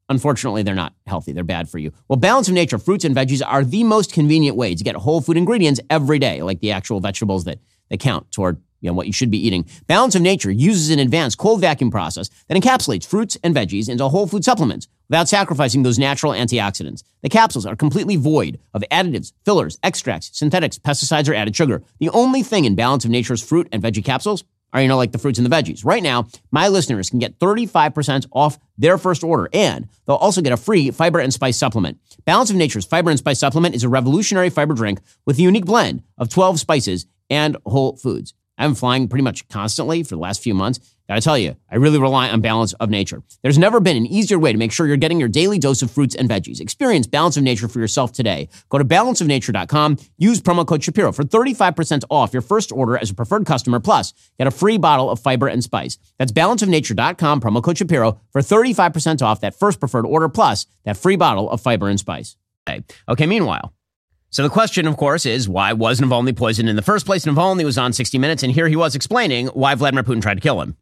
Unfortunately, they're not healthy. They're bad for you. Well, Balance of Nature fruits and veggies are the most convenient way to get whole food ingredients every day, like the actual vegetables that, that count toward you know, what you should be eating. Balance of Nature uses an advanced cold vacuum process that encapsulates fruits and veggies into whole food supplements without sacrificing those natural antioxidants. The capsules are completely void of additives, fillers, extracts, synthetics, pesticides, or added sugar. The only thing in Balance of Nature's fruit and veggie capsules are, you know, like the fruits and the veggies. Right now, my listeners can get 35% off their first order, and they'll also get a free fiber and spice supplement. Balance of Nature's fiber and spice supplement is a revolutionary fiber drink with a unique blend of 12 spices and whole foods. I've been flying pretty much constantly for the last few months. Gotta tell you, I really rely on Balance of Nature. There's never been an easier way to make sure you're getting your daily dose of fruits and veggies. Experience Balance of Nature for yourself today. Go to balanceofnature.com, use promo code Shapiro for 35% off your first order as a preferred customer, plus get a free bottle of fiber and spice. That's balanceofnature.com, promo code Shapiro for 35% off that first preferred order, plus that free bottle of fiber and spice. Okay, okay meanwhile, so the question, of course, is why was Navalny poisoned in the first place? Navalny was on 60 Minutes, and here he was explaining why Vladimir Putin tried to kill him.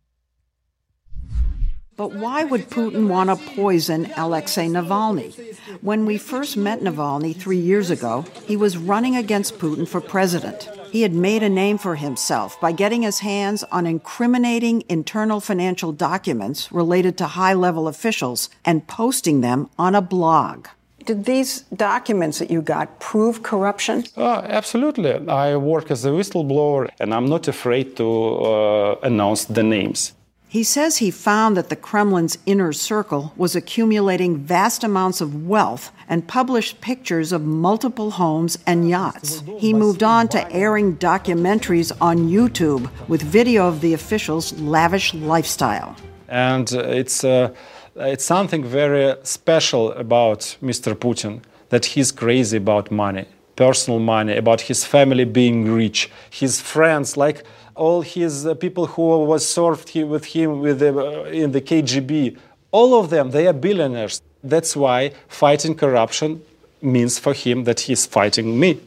But why would Putin want to poison Alexei Navalny? When we first met Navalny three years ago, he was running against Putin for president. He had made a name for himself by getting his hands on incriminating internal financial documents related to high level officials and posting them on a blog. Did these documents that you got prove corruption? Uh, absolutely. I work as a whistleblower and I'm not afraid to uh, announce the names. He says he found that the Kremlin's inner circle was accumulating vast amounts of wealth and published pictures of multiple homes and yachts. He moved on to airing documentaries on YouTube with video of the officials' lavish lifestyle. And uh, it's, uh, it's something very special about Mr. Putin that he's crazy about money, personal money, about his family being rich, his friends, like all his uh, people who was served with him with the, uh, in the KGB, all of them, they are billionaires. That's why fighting corruption means for him that he's fighting me.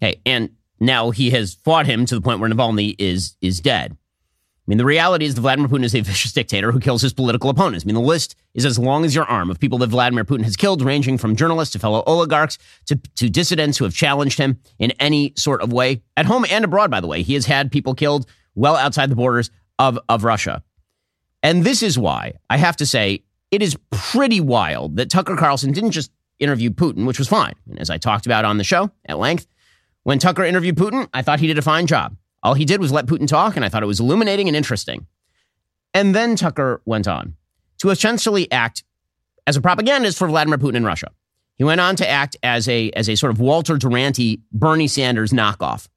Hey, and now he has fought him to the point where Navalny is is dead. I mean, the reality is that Vladimir Putin is a vicious dictator who kills his political opponents. I mean, the list is as long as your arm of people that Vladimir Putin has killed, ranging from journalists to fellow oligarchs to, to dissidents who have challenged him in any sort of way, at home and abroad, by the way. He has had people killed well outside the borders of, of Russia. And this is why I have to say it is pretty wild that Tucker Carlson didn't just interview Putin, which was fine. And as I talked about on the show at length, when Tucker interviewed Putin, I thought he did a fine job. All he did was let Putin talk, and I thought it was illuminating and interesting. And then Tucker went on to essentially act as a propagandist for Vladimir Putin in Russia. He went on to act as a, as a sort of Walter Duranty, Bernie Sanders knockoff.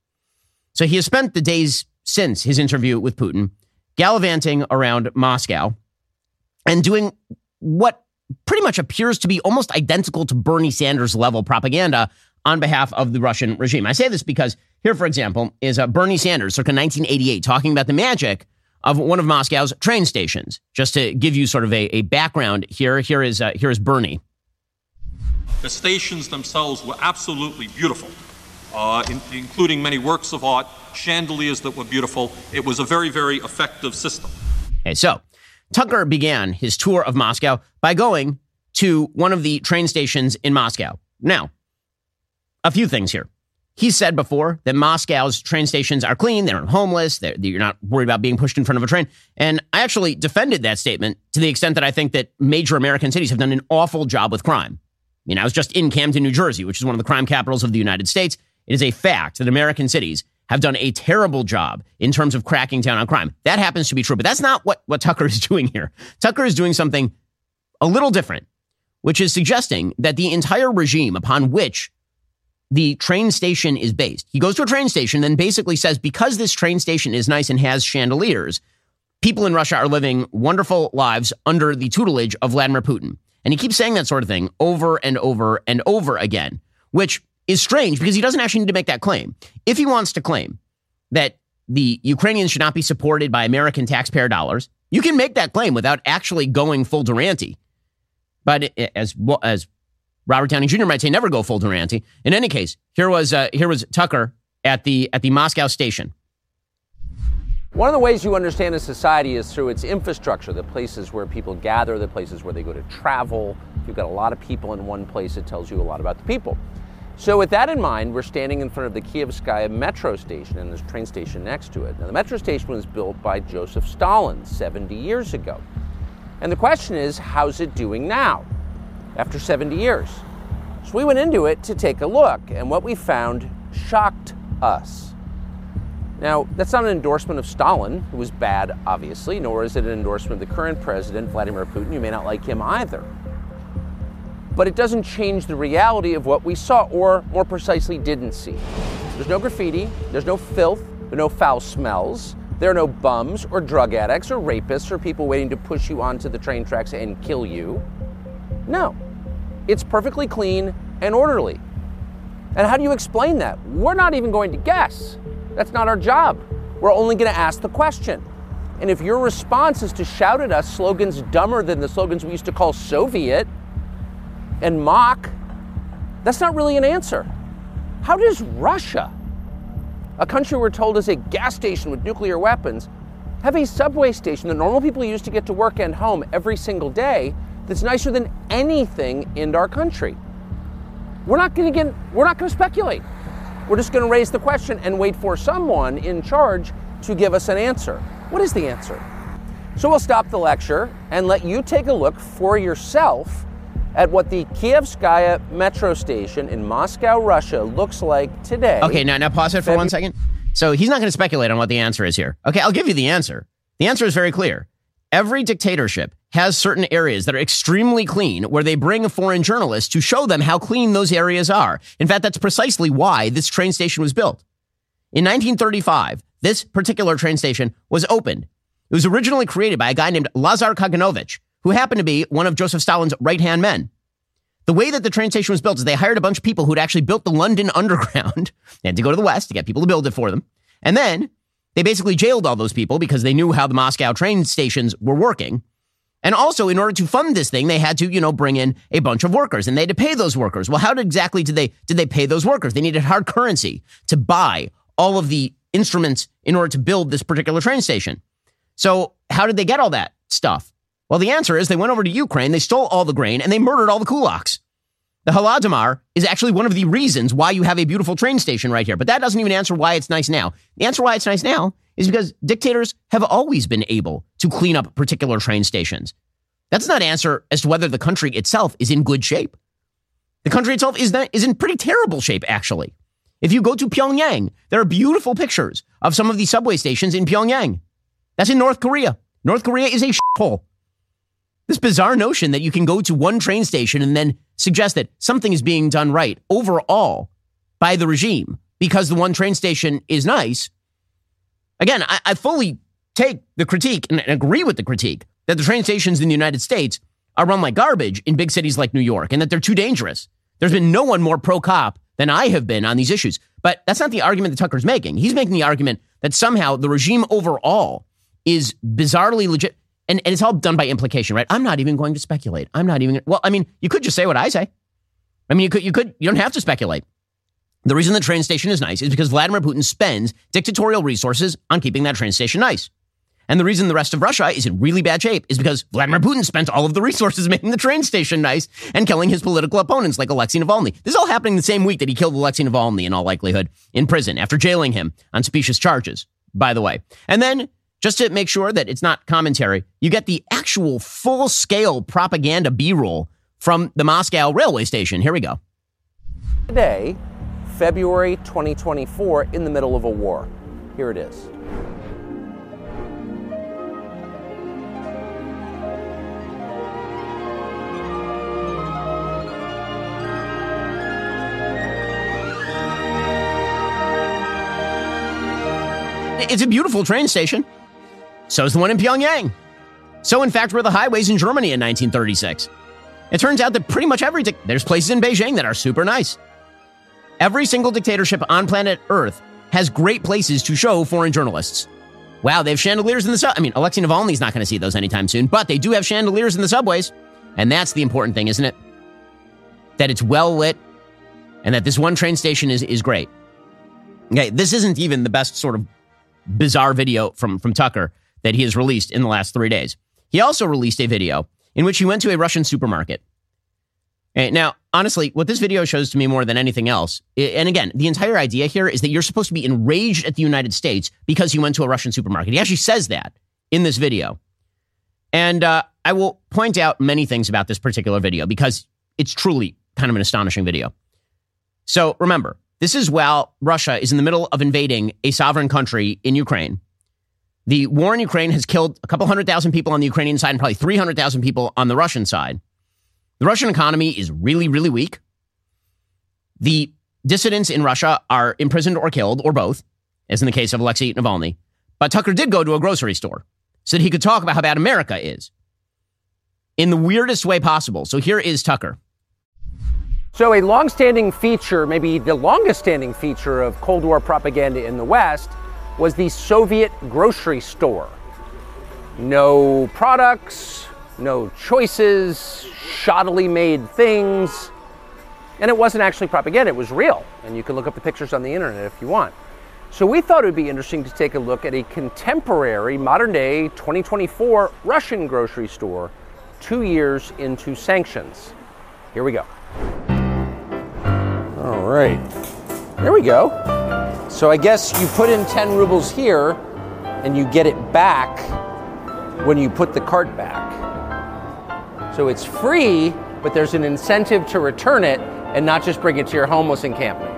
So he has spent the days since his interview with Putin gallivanting around Moscow and doing what pretty much appears to be almost identical to Bernie Sanders level propaganda on behalf of the Russian regime. I say this because here, for example, is uh, Bernie Sanders, circa 1988, talking about the magic of one of Moscow's train stations. Just to give you sort of a, a background here, here is, uh, here is Bernie. The stations themselves were absolutely beautiful, uh, in, including many works of art, chandeliers that were beautiful. It was a very, very effective system. Okay, so Tucker began his tour of Moscow by going to one of the train stations in Moscow. Now, a few things here. He said before that Moscow's train stations are clean, they're homeless, they're, you're not worried about being pushed in front of a train. And I actually defended that statement to the extent that I think that major American cities have done an awful job with crime. I mean, I was just in Camden, New Jersey, which is one of the crime capitals of the United States. It is a fact that American cities have done a terrible job in terms of cracking down on crime. That happens to be true, but that's not what, what Tucker is doing here. Tucker is doing something a little different, which is suggesting that the entire regime upon which the train station is based. He goes to a train station, then basically says, because this train station is nice and has chandeliers, people in Russia are living wonderful lives under the tutelage of Vladimir Putin. And he keeps saying that sort of thing over and over and over again, which is strange because he doesn't actually need to make that claim. If he wants to claim that the Ukrainians should not be supported by American taxpayer dollars, you can make that claim without actually going full Duranty. But as as Robert Downey Jr. might say, never go full Duranty. In any case, here was uh, here was Tucker at the at the Moscow station. One of the ways you understand a society is through its infrastructure, the places where people gather, the places where they go to travel. If you've got a lot of people in one place, it tells you a lot about the people. So, with that in mind, we're standing in front of the Kievskaya metro station and a train station next to it. Now, the metro station was built by Joseph Stalin 70 years ago. And the question is, how's it doing now? After 70 years. So we went into it to take a look, and what we found shocked us. Now, that's not an endorsement of Stalin, who was bad, obviously, nor is it an endorsement of the current president, Vladimir Putin. You may not like him either. But it doesn't change the reality of what we saw, or more precisely, didn't see. There's no graffiti, there's no filth, there are no foul smells, there are no bums or drug addicts or rapists or people waiting to push you onto the train tracks and kill you. No. It's perfectly clean and orderly. And how do you explain that? We're not even going to guess. That's not our job. We're only going to ask the question. And if your response is to shout at us slogans dumber than the slogans we used to call Soviet and mock, that's not really an answer. How does Russia, a country we're told is a gas station with nuclear weapons, have a subway station that normal people use to get to work and home every single day that's nicer than anything in our country. We're not going to get we're not going to speculate. We're just going to raise the question and wait for someone in charge to give us an answer. What is the answer? So we'll stop the lecture and let you take a look for yourself at what the Kievskaya metro station in Moscow, Russia looks like today. Okay, now now pause it for one second. So he's not going to speculate on what the answer is here. Okay, I'll give you the answer. The answer is very clear. Every dictatorship has certain areas that are extremely clean where they bring a foreign journalists to show them how clean those areas are. In fact, that's precisely why this train station was built. In 1935, this particular train station was opened. It was originally created by a guy named Lazar Kaganovich, who happened to be one of Joseph Stalin's right hand men. The way that the train station was built is they hired a bunch of people who'd actually built the London Underground. they had to go to the West to get people to build it for them. And then they basically jailed all those people because they knew how the Moscow train stations were working. And also, in order to fund this thing, they had to, you know, bring in a bunch of workers and they had to pay those workers. Well, how did, exactly did they, did they pay those workers? They needed hard currency to buy all of the instruments in order to build this particular train station. So how did they get all that stuff? Well, the answer is they went over to Ukraine, they stole all the grain, and they murdered all the kulaks. The Holodomor is actually one of the reasons why you have a beautiful train station right here. But that doesn't even answer why it's nice now. The answer why it's nice now is because dictators have always been able to clean up particular train stations. That's not answer as to whether the country itself is in good shape. The country itself is, not, is in pretty terrible shape, actually. If you go to Pyongyang, there are beautiful pictures of some of the subway stations in Pyongyang. That's in North Korea. North Korea is a shithole. This bizarre notion that you can go to one train station and then suggest that something is being done right overall by the regime because the one train station is nice. Again, I, I fully take the critique and agree with the critique that the train stations in the United States are run like garbage in big cities like New York and that they're too dangerous. There's been no one more pro cop than I have been on these issues. But that's not the argument that Tucker's making. He's making the argument that somehow the regime overall is bizarrely legit. And, and it's all done by implication, right? I'm not even going to speculate. I'm not even, well, I mean, you could just say what I say. I mean, you could, you could, you don't have to speculate. The reason the train station is nice is because Vladimir Putin spends dictatorial resources on keeping that train station nice. And the reason the rest of Russia is in really bad shape is because Vladimir Putin spent all of the resources making the train station nice and killing his political opponents like Alexei Navalny. This is all happening the same week that he killed Alexei Navalny in all likelihood in prison after jailing him on specious charges, by the way. And then just to make sure that it's not commentary, you get the actual full scale propaganda B roll from the Moscow railway station. Here we go. Today, February 2024, in the middle of a war. Here it is. It's a beautiful train station. So is the one in Pyongyang. So, in fact, were the highways in Germany in 1936. It turns out that pretty much every di- there's places in Beijing that are super nice. Every single dictatorship on planet Earth has great places to show foreign journalists. Wow, they have chandeliers in the sub. I mean, Alexei Navalny's not going to see those anytime soon, but they do have chandeliers in the subways, and that's the important thing, isn't it? That it's well lit, and that this one train station is is great. Okay, this isn't even the best sort of bizarre video from from Tucker that he has released in the last three days. He also released a video in which he went to a Russian supermarket. And now, honestly, what this video shows to me more than anything else, and again, the entire idea here is that you're supposed to be enraged at the United States because he went to a Russian supermarket. He actually says that in this video. And uh, I will point out many things about this particular video because it's truly kind of an astonishing video. So remember, this is while Russia is in the middle of invading a sovereign country in Ukraine. The war in Ukraine has killed a couple hundred thousand people on the Ukrainian side and probably 300,000 people on the Russian side. The Russian economy is really, really weak. The dissidents in Russia are imprisoned or killed, or both, as in the case of Alexei Navalny. But Tucker did go to a grocery store so that he could talk about how bad America is in the weirdest way possible. So here is Tucker. So, a long-standing feature, maybe the longest-standing feature of Cold War propaganda in the West, was the Soviet grocery store. No products, no choices, shoddily made things. And it wasn't actually propaganda, it was real. And you can look up the pictures on the internet if you want. So we thought it would be interesting to take a look at a contemporary, modern day, 2024 Russian grocery store two years into sanctions. Here we go. All right. There we go. So I guess you put in 10 rubles here and you get it back when you put the cart back. So it's free, but there's an incentive to return it and not just bring it to your homeless encampment.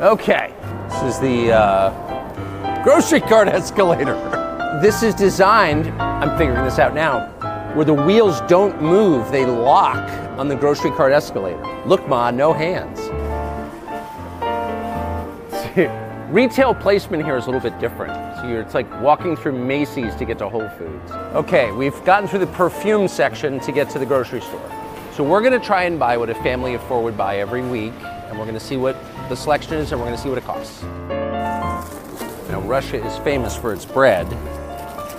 Okay, this is the uh, grocery cart escalator. This is designed, I'm figuring this out now, where the wheels don't move, they lock on the grocery cart escalator. Look, Ma, no hands. Retail placement here is a little bit different. So it's like walking through Macy's to get to Whole Foods. Okay, we've gotten through the perfume section to get to the grocery store. So we're going to try and buy what a family of four would buy every week, and we're going to see what the selection is, and we're going to see what it costs. Now, Russia is famous for its bread,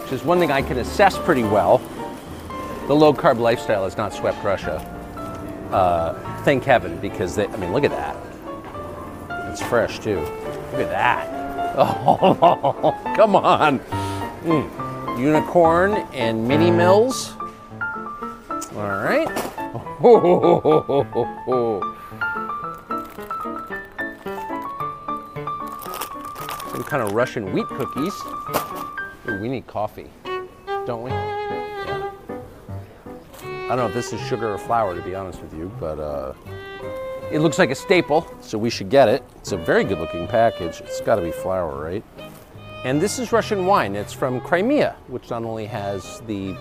which is one thing I can assess pretty well. The low carb lifestyle has not swept Russia. Uh, thank heaven, because they, I mean, look at that. It's fresh too. Look at that. Oh, come on. Mm. Unicorn and mini mills. All right. Some kind of Russian wheat cookies. Ooh, we need coffee, don't we? Yeah. I don't know if this is sugar or flour, to be honest with you, but uh, it looks like a staple, so we should get it. It's a very good looking package. It's got to be flour, right? And this is Russian wine. It's from Crimea, which not only has the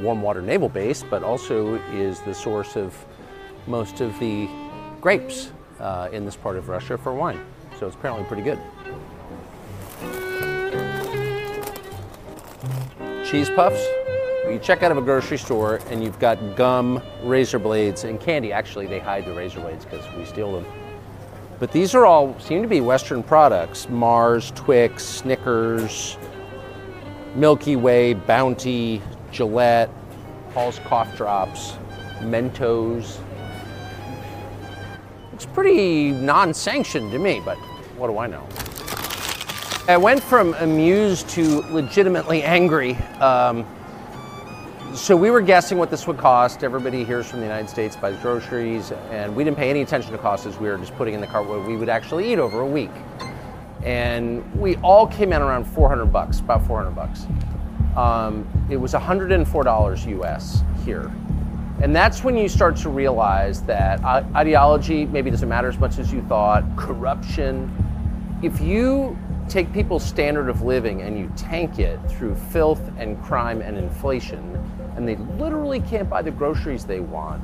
warm water naval base, but also is the source of most of the grapes uh, in this part of Russia for wine. So it's apparently pretty good. Cheese puffs. You check out of a grocery store and you've got gum, razor blades, and candy. Actually, they hide the razor blades because we steal them. But these are all seem to be Western products Mars, Twix, Snickers, Milky Way, Bounty, Gillette, Halls Cough Drops, Mentos. Looks pretty non sanctioned to me, but what do I know? I went from amused to legitimately angry. Um, so we were guessing what this would cost. Everybody hears from the United States buys groceries, and we didn't pay any attention to costs as we were just putting in the cart what we would actually eat over a week. And we all came in around 400 bucks, about 400 bucks. Um, it was $104 US here. And that's when you start to realize that ideology maybe doesn't matter as much as you thought, corruption. If you take people's standard of living and you tank it through filth and crime and inflation, and they literally can't buy the groceries they want,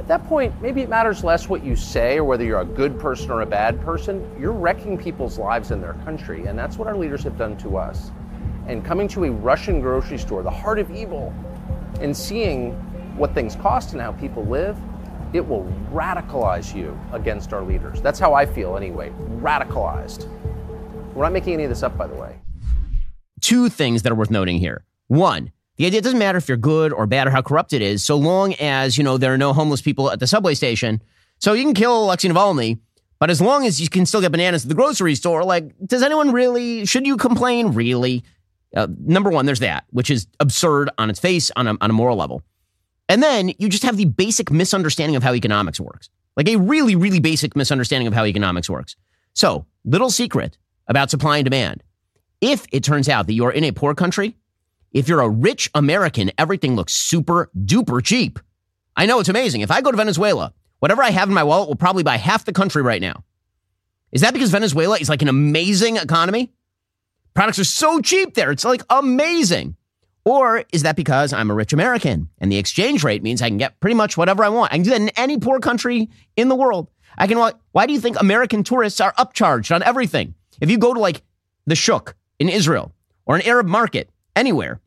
at that point, maybe it matters less what you say or whether you're a good person or a bad person. You're wrecking people's lives in their country, and that's what our leaders have done to us. And coming to a Russian grocery store, the heart of evil, and seeing what things cost and how people live, it will radicalize you against our leaders. That's how I feel anyway. Radicalized. We're not making any of this up, by the way. Two things that are worth noting here. One, the idea it doesn't matter if you're good or bad or how corrupt it is, so long as, you know, there are no homeless people at the subway station. So you can kill Alexei Navalny, but as long as you can still get bananas at the grocery store, like, does anyone really, should you complain? Really? Uh, number one, there's that, which is absurd on its face on a, on a moral level. And then you just have the basic misunderstanding of how economics works, like a really, really basic misunderstanding of how economics works. So, little secret about supply and demand. If it turns out that you're in a poor country, if you're a rich American, everything looks super duper cheap. I know it's amazing. If I go to Venezuela, whatever I have in my wallet will probably buy half the country right now. Is that because Venezuela is like an amazing economy? Products are so cheap there. It's like amazing. Or is that because I'm a rich American and the exchange rate means I can get pretty much whatever I want? I can do that in any poor country in the world. I can. Why do you think American tourists are upcharged on everything? If you go to like the Shuk in Israel or an Arab market anywhere,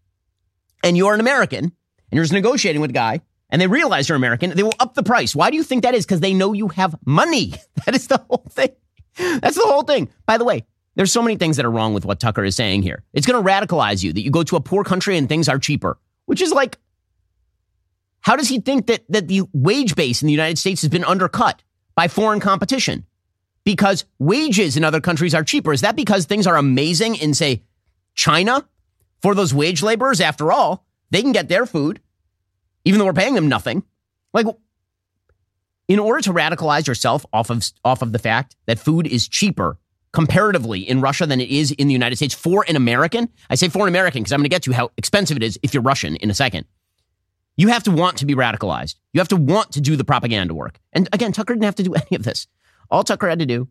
and you're an American and you're just negotiating with a guy and they realize you're American, they will up the price. Why do you think that is? Because they know you have money. That is the whole thing. That's the whole thing. By the way, there's so many things that are wrong with what Tucker is saying here. It's going to radicalize you that you go to a poor country and things are cheaper, which is like, how does he think that, that the wage base in the United States has been undercut by foreign competition? because wages in other countries are cheaper. Is that because things are amazing in, say, China for those wage laborers? After all, they can get their food, even though we're paying them nothing. Like, in order to radicalize yourself off of off of the fact that food is cheaper comparatively in Russia than it is in the United States for an American, I say for an American because I'm going to get to how expensive it is if you're Russian in a second. You have to want to be radicalized. You have to want to do the propaganda work. And again, Tucker didn't have to do any of this. All Tucker had to do,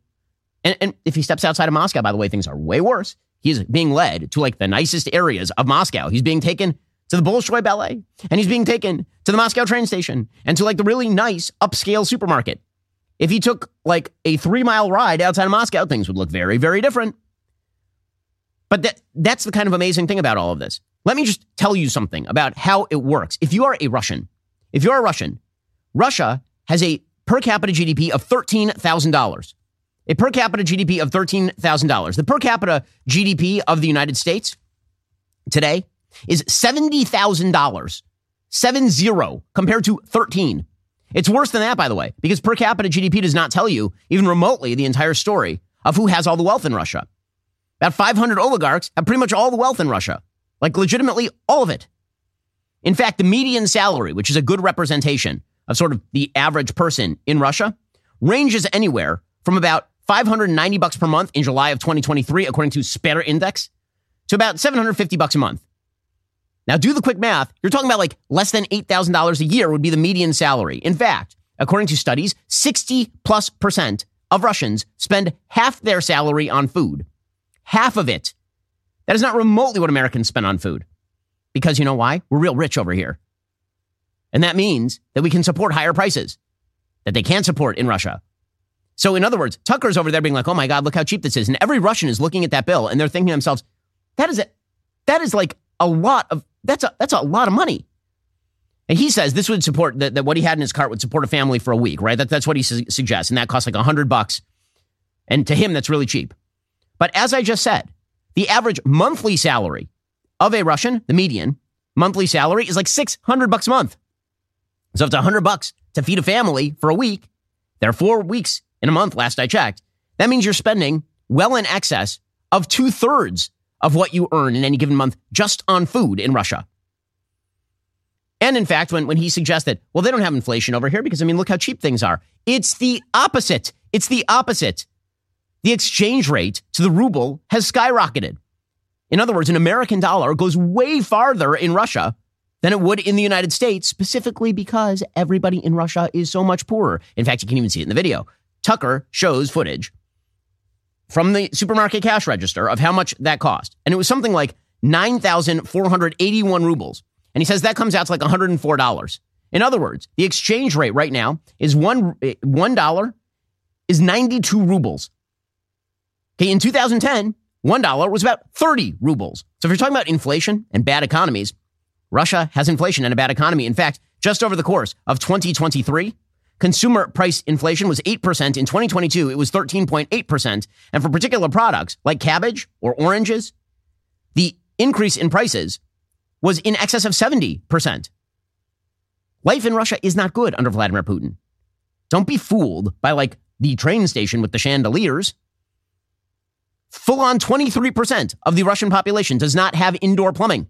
and, and if he steps outside of Moscow, by the way, things are way worse. He's being led to like the nicest areas of Moscow. He's being taken to the Bolshoi Ballet, and he's being taken to the Moscow train station and to like the really nice upscale supermarket. If he took like a three mile ride outside of Moscow, things would look very, very different. But that, that's the kind of amazing thing about all of this. Let me just tell you something about how it works. If you are a Russian, if you're a Russian, Russia has a per capita GDP of $13,000. A per capita GDP of $13,000. The per capita GDP of the United States today is $70,000. Seven zero compared to 13. It's worse than that, by the way, because per capita GDP does not tell you, even remotely, the entire story of who has all the wealth in Russia. About 500 oligarchs have pretty much all the wealth in Russia, like legitimately all of it. In fact, the median salary, which is a good representation of sort of the average person in Russia, ranges anywhere from about 590 bucks per month in July of 2023, according to Sber Index, to about 750 bucks a month. Now, do the quick math. You're talking about like less than $8,000 a year would be the median salary. In fact, according to studies, 60 plus percent of Russians spend half their salary on food. Half of it. That is not remotely what Americans spend on food. Because you know why? We're real rich over here. And that means that we can support higher prices that they can't support in Russia. So, in other words, Tucker's over there being like, oh my God, look how cheap this is. And every Russian is looking at that bill and they're thinking to themselves, that is, that is like a lot of that's a that's a lot of money. And he says this would support that, that what he had in his cart would support a family for a week, right? That, that's what he su- suggests, and that costs like a hundred bucks. And to him, that's really cheap. But as I just said, the average monthly salary of a Russian, the median monthly salary is like six hundred bucks a month. So if it's a hundred bucks to feed a family for a week, there are four weeks in a month. Last I checked, that means you're spending well in excess of two thirds of what you earn in any given month just on food in Russia. And in fact, when, when he suggested, well, they don't have inflation over here because, I mean, look how cheap things are. It's the opposite. It's the opposite. The exchange rate to the ruble has skyrocketed. In other words, an American dollar goes way farther in Russia than it would in the United States, specifically because everybody in Russia is so much poorer. In fact, you can even see it in the video. Tucker shows footage from the supermarket cash register of how much that cost. And it was something like 9,481 rubles. And he says that comes out to like $104. In other words, the exchange rate right now is one, $1 is 92 rubles. Okay, in 2010, $1 was about 30 rubles. So if you're talking about inflation and bad economies, Russia has inflation and a bad economy. In fact, just over the course of 2023, Consumer price inflation was 8%. In 2022, it was 13.8%. And for particular products like cabbage or oranges, the increase in prices was in excess of 70%. Life in Russia is not good under Vladimir Putin. Don't be fooled by like the train station with the chandeliers. Full on 23% of the Russian population does not have indoor plumbing.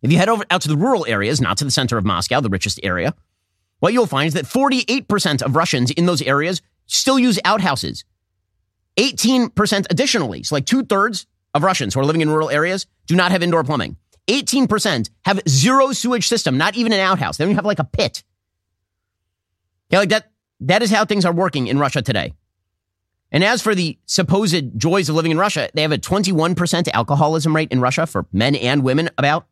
If you head over out to the rural areas, not to the center of Moscow, the richest area, what you'll find is that 48% of Russians in those areas still use outhouses. 18% additionally, so like two thirds of Russians who are living in rural areas do not have indoor plumbing. 18% have zero sewage system, not even an outhouse. They don't even have like a pit. Okay, like that, that is how things are working in Russia today. And as for the supposed joys of living in Russia, they have a 21% alcoholism rate in Russia for men and women, about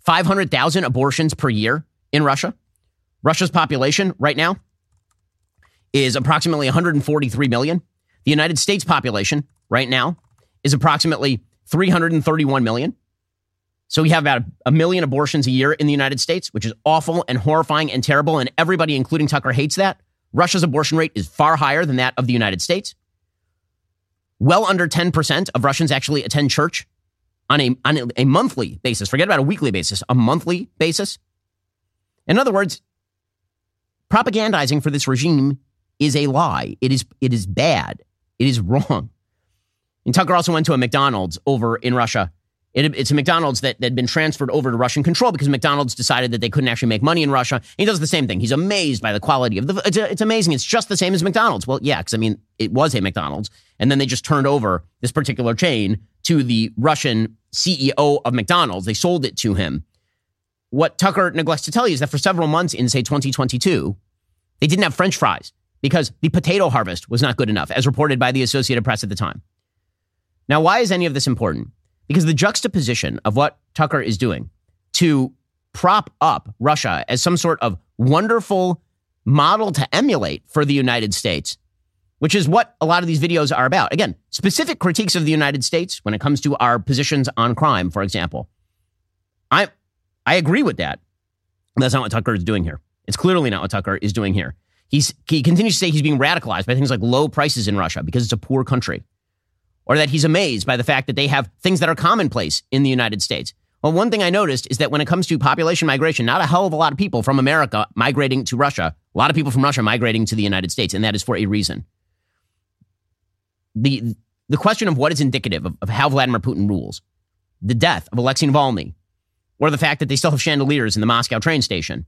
500,000 abortions per year in Russia. Russia's population right now is approximately 143 million. The United States population right now is approximately 331 million. So we have about a million abortions a year in the United States, which is awful and horrifying and terrible. And everybody, including Tucker, hates that. Russia's abortion rate is far higher than that of the United States. Well under 10% of Russians actually attend church on a, on a monthly basis. Forget about a weekly basis, a monthly basis. In other words, propagandizing for this regime is a lie. It is, it is bad. It is wrong. And Tucker also went to a McDonald's over in Russia It, it's a McDonald's that, had been transferred over to Russian control because McDonald's decided that they couldn't actually make money in Russia. He does the same thing. He's amazed by the quality of the. It's, it's amazing. It's just the same as McDonald's. Well, yeah, because I mean, it was a McDonald's, and then they just turned over this particular chain to the Russian CEO of McDonald's. They sold it to him. What Tucker neglects to tell you is that for several months in, say, 2022, they didn't have French fries because the potato harvest was not good enough, as reported by the Associated Press at the time. Now, why is any of this important? Because the juxtaposition of what Tucker is doing to prop up Russia as some sort of wonderful model to emulate for the United States, which is what a lot of these videos are about. Again, specific critiques of the United States when it comes to our positions on crime, for example. I I agree with that. That's not what Tucker is doing here. It's clearly not what Tucker is doing here. He's, he continues to say he's being radicalized by things like low prices in Russia because it's a poor country, or that he's amazed by the fact that they have things that are commonplace in the United States. Well, one thing I noticed is that when it comes to population migration, not a hell of a lot of people from America migrating to Russia, a lot of people from Russia migrating to the United States, and that is for a reason. The, the question of what is indicative of, of how Vladimir Putin rules, the death of Alexei Navalny, or the fact that they still have chandeliers in the Moscow train station,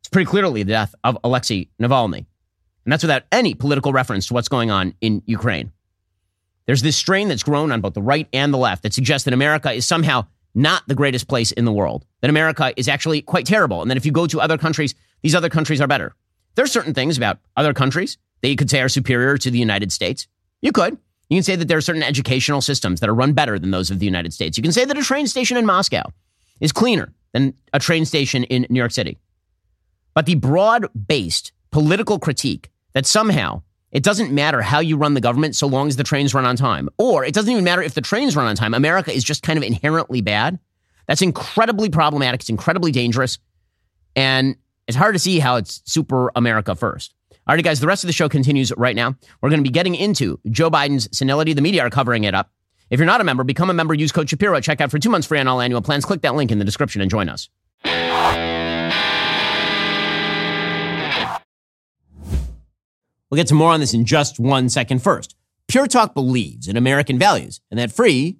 it's pretty clearly the death of Alexei Navalny. And that's without any political reference to what's going on in Ukraine. There's this strain that's grown on both the right and the left that suggests that America is somehow not the greatest place in the world, that America is actually quite terrible, and that if you go to other countries, these other countries are better. There are certain things about other countries that you could say are superior to the United States. You could. You can say that there are certain educational systems that are run better than those of the United States. You can say that a train station in Moscow is cleaner than a train station in New York City. But the broad based political critique that somehow it doesn't matter how you run the government so long as the trains run on time, or it doesn't even matter if the trains run on time, America is just kind of inherently bad. That's incredibly problematic. It's incredibly dangerous. And it's hard to see how it's super America first. All right, guys, the rest of the show continues right now. We're going to be getting into Joe Biden's senility. The media are covering it up. If you're not a member, become a member. Use code Shapiro at checkout for two months free on all annual plans. Click that link in the description and join us. We'll get to more on this in just one second. First, Pure Talk believes in American values, and that free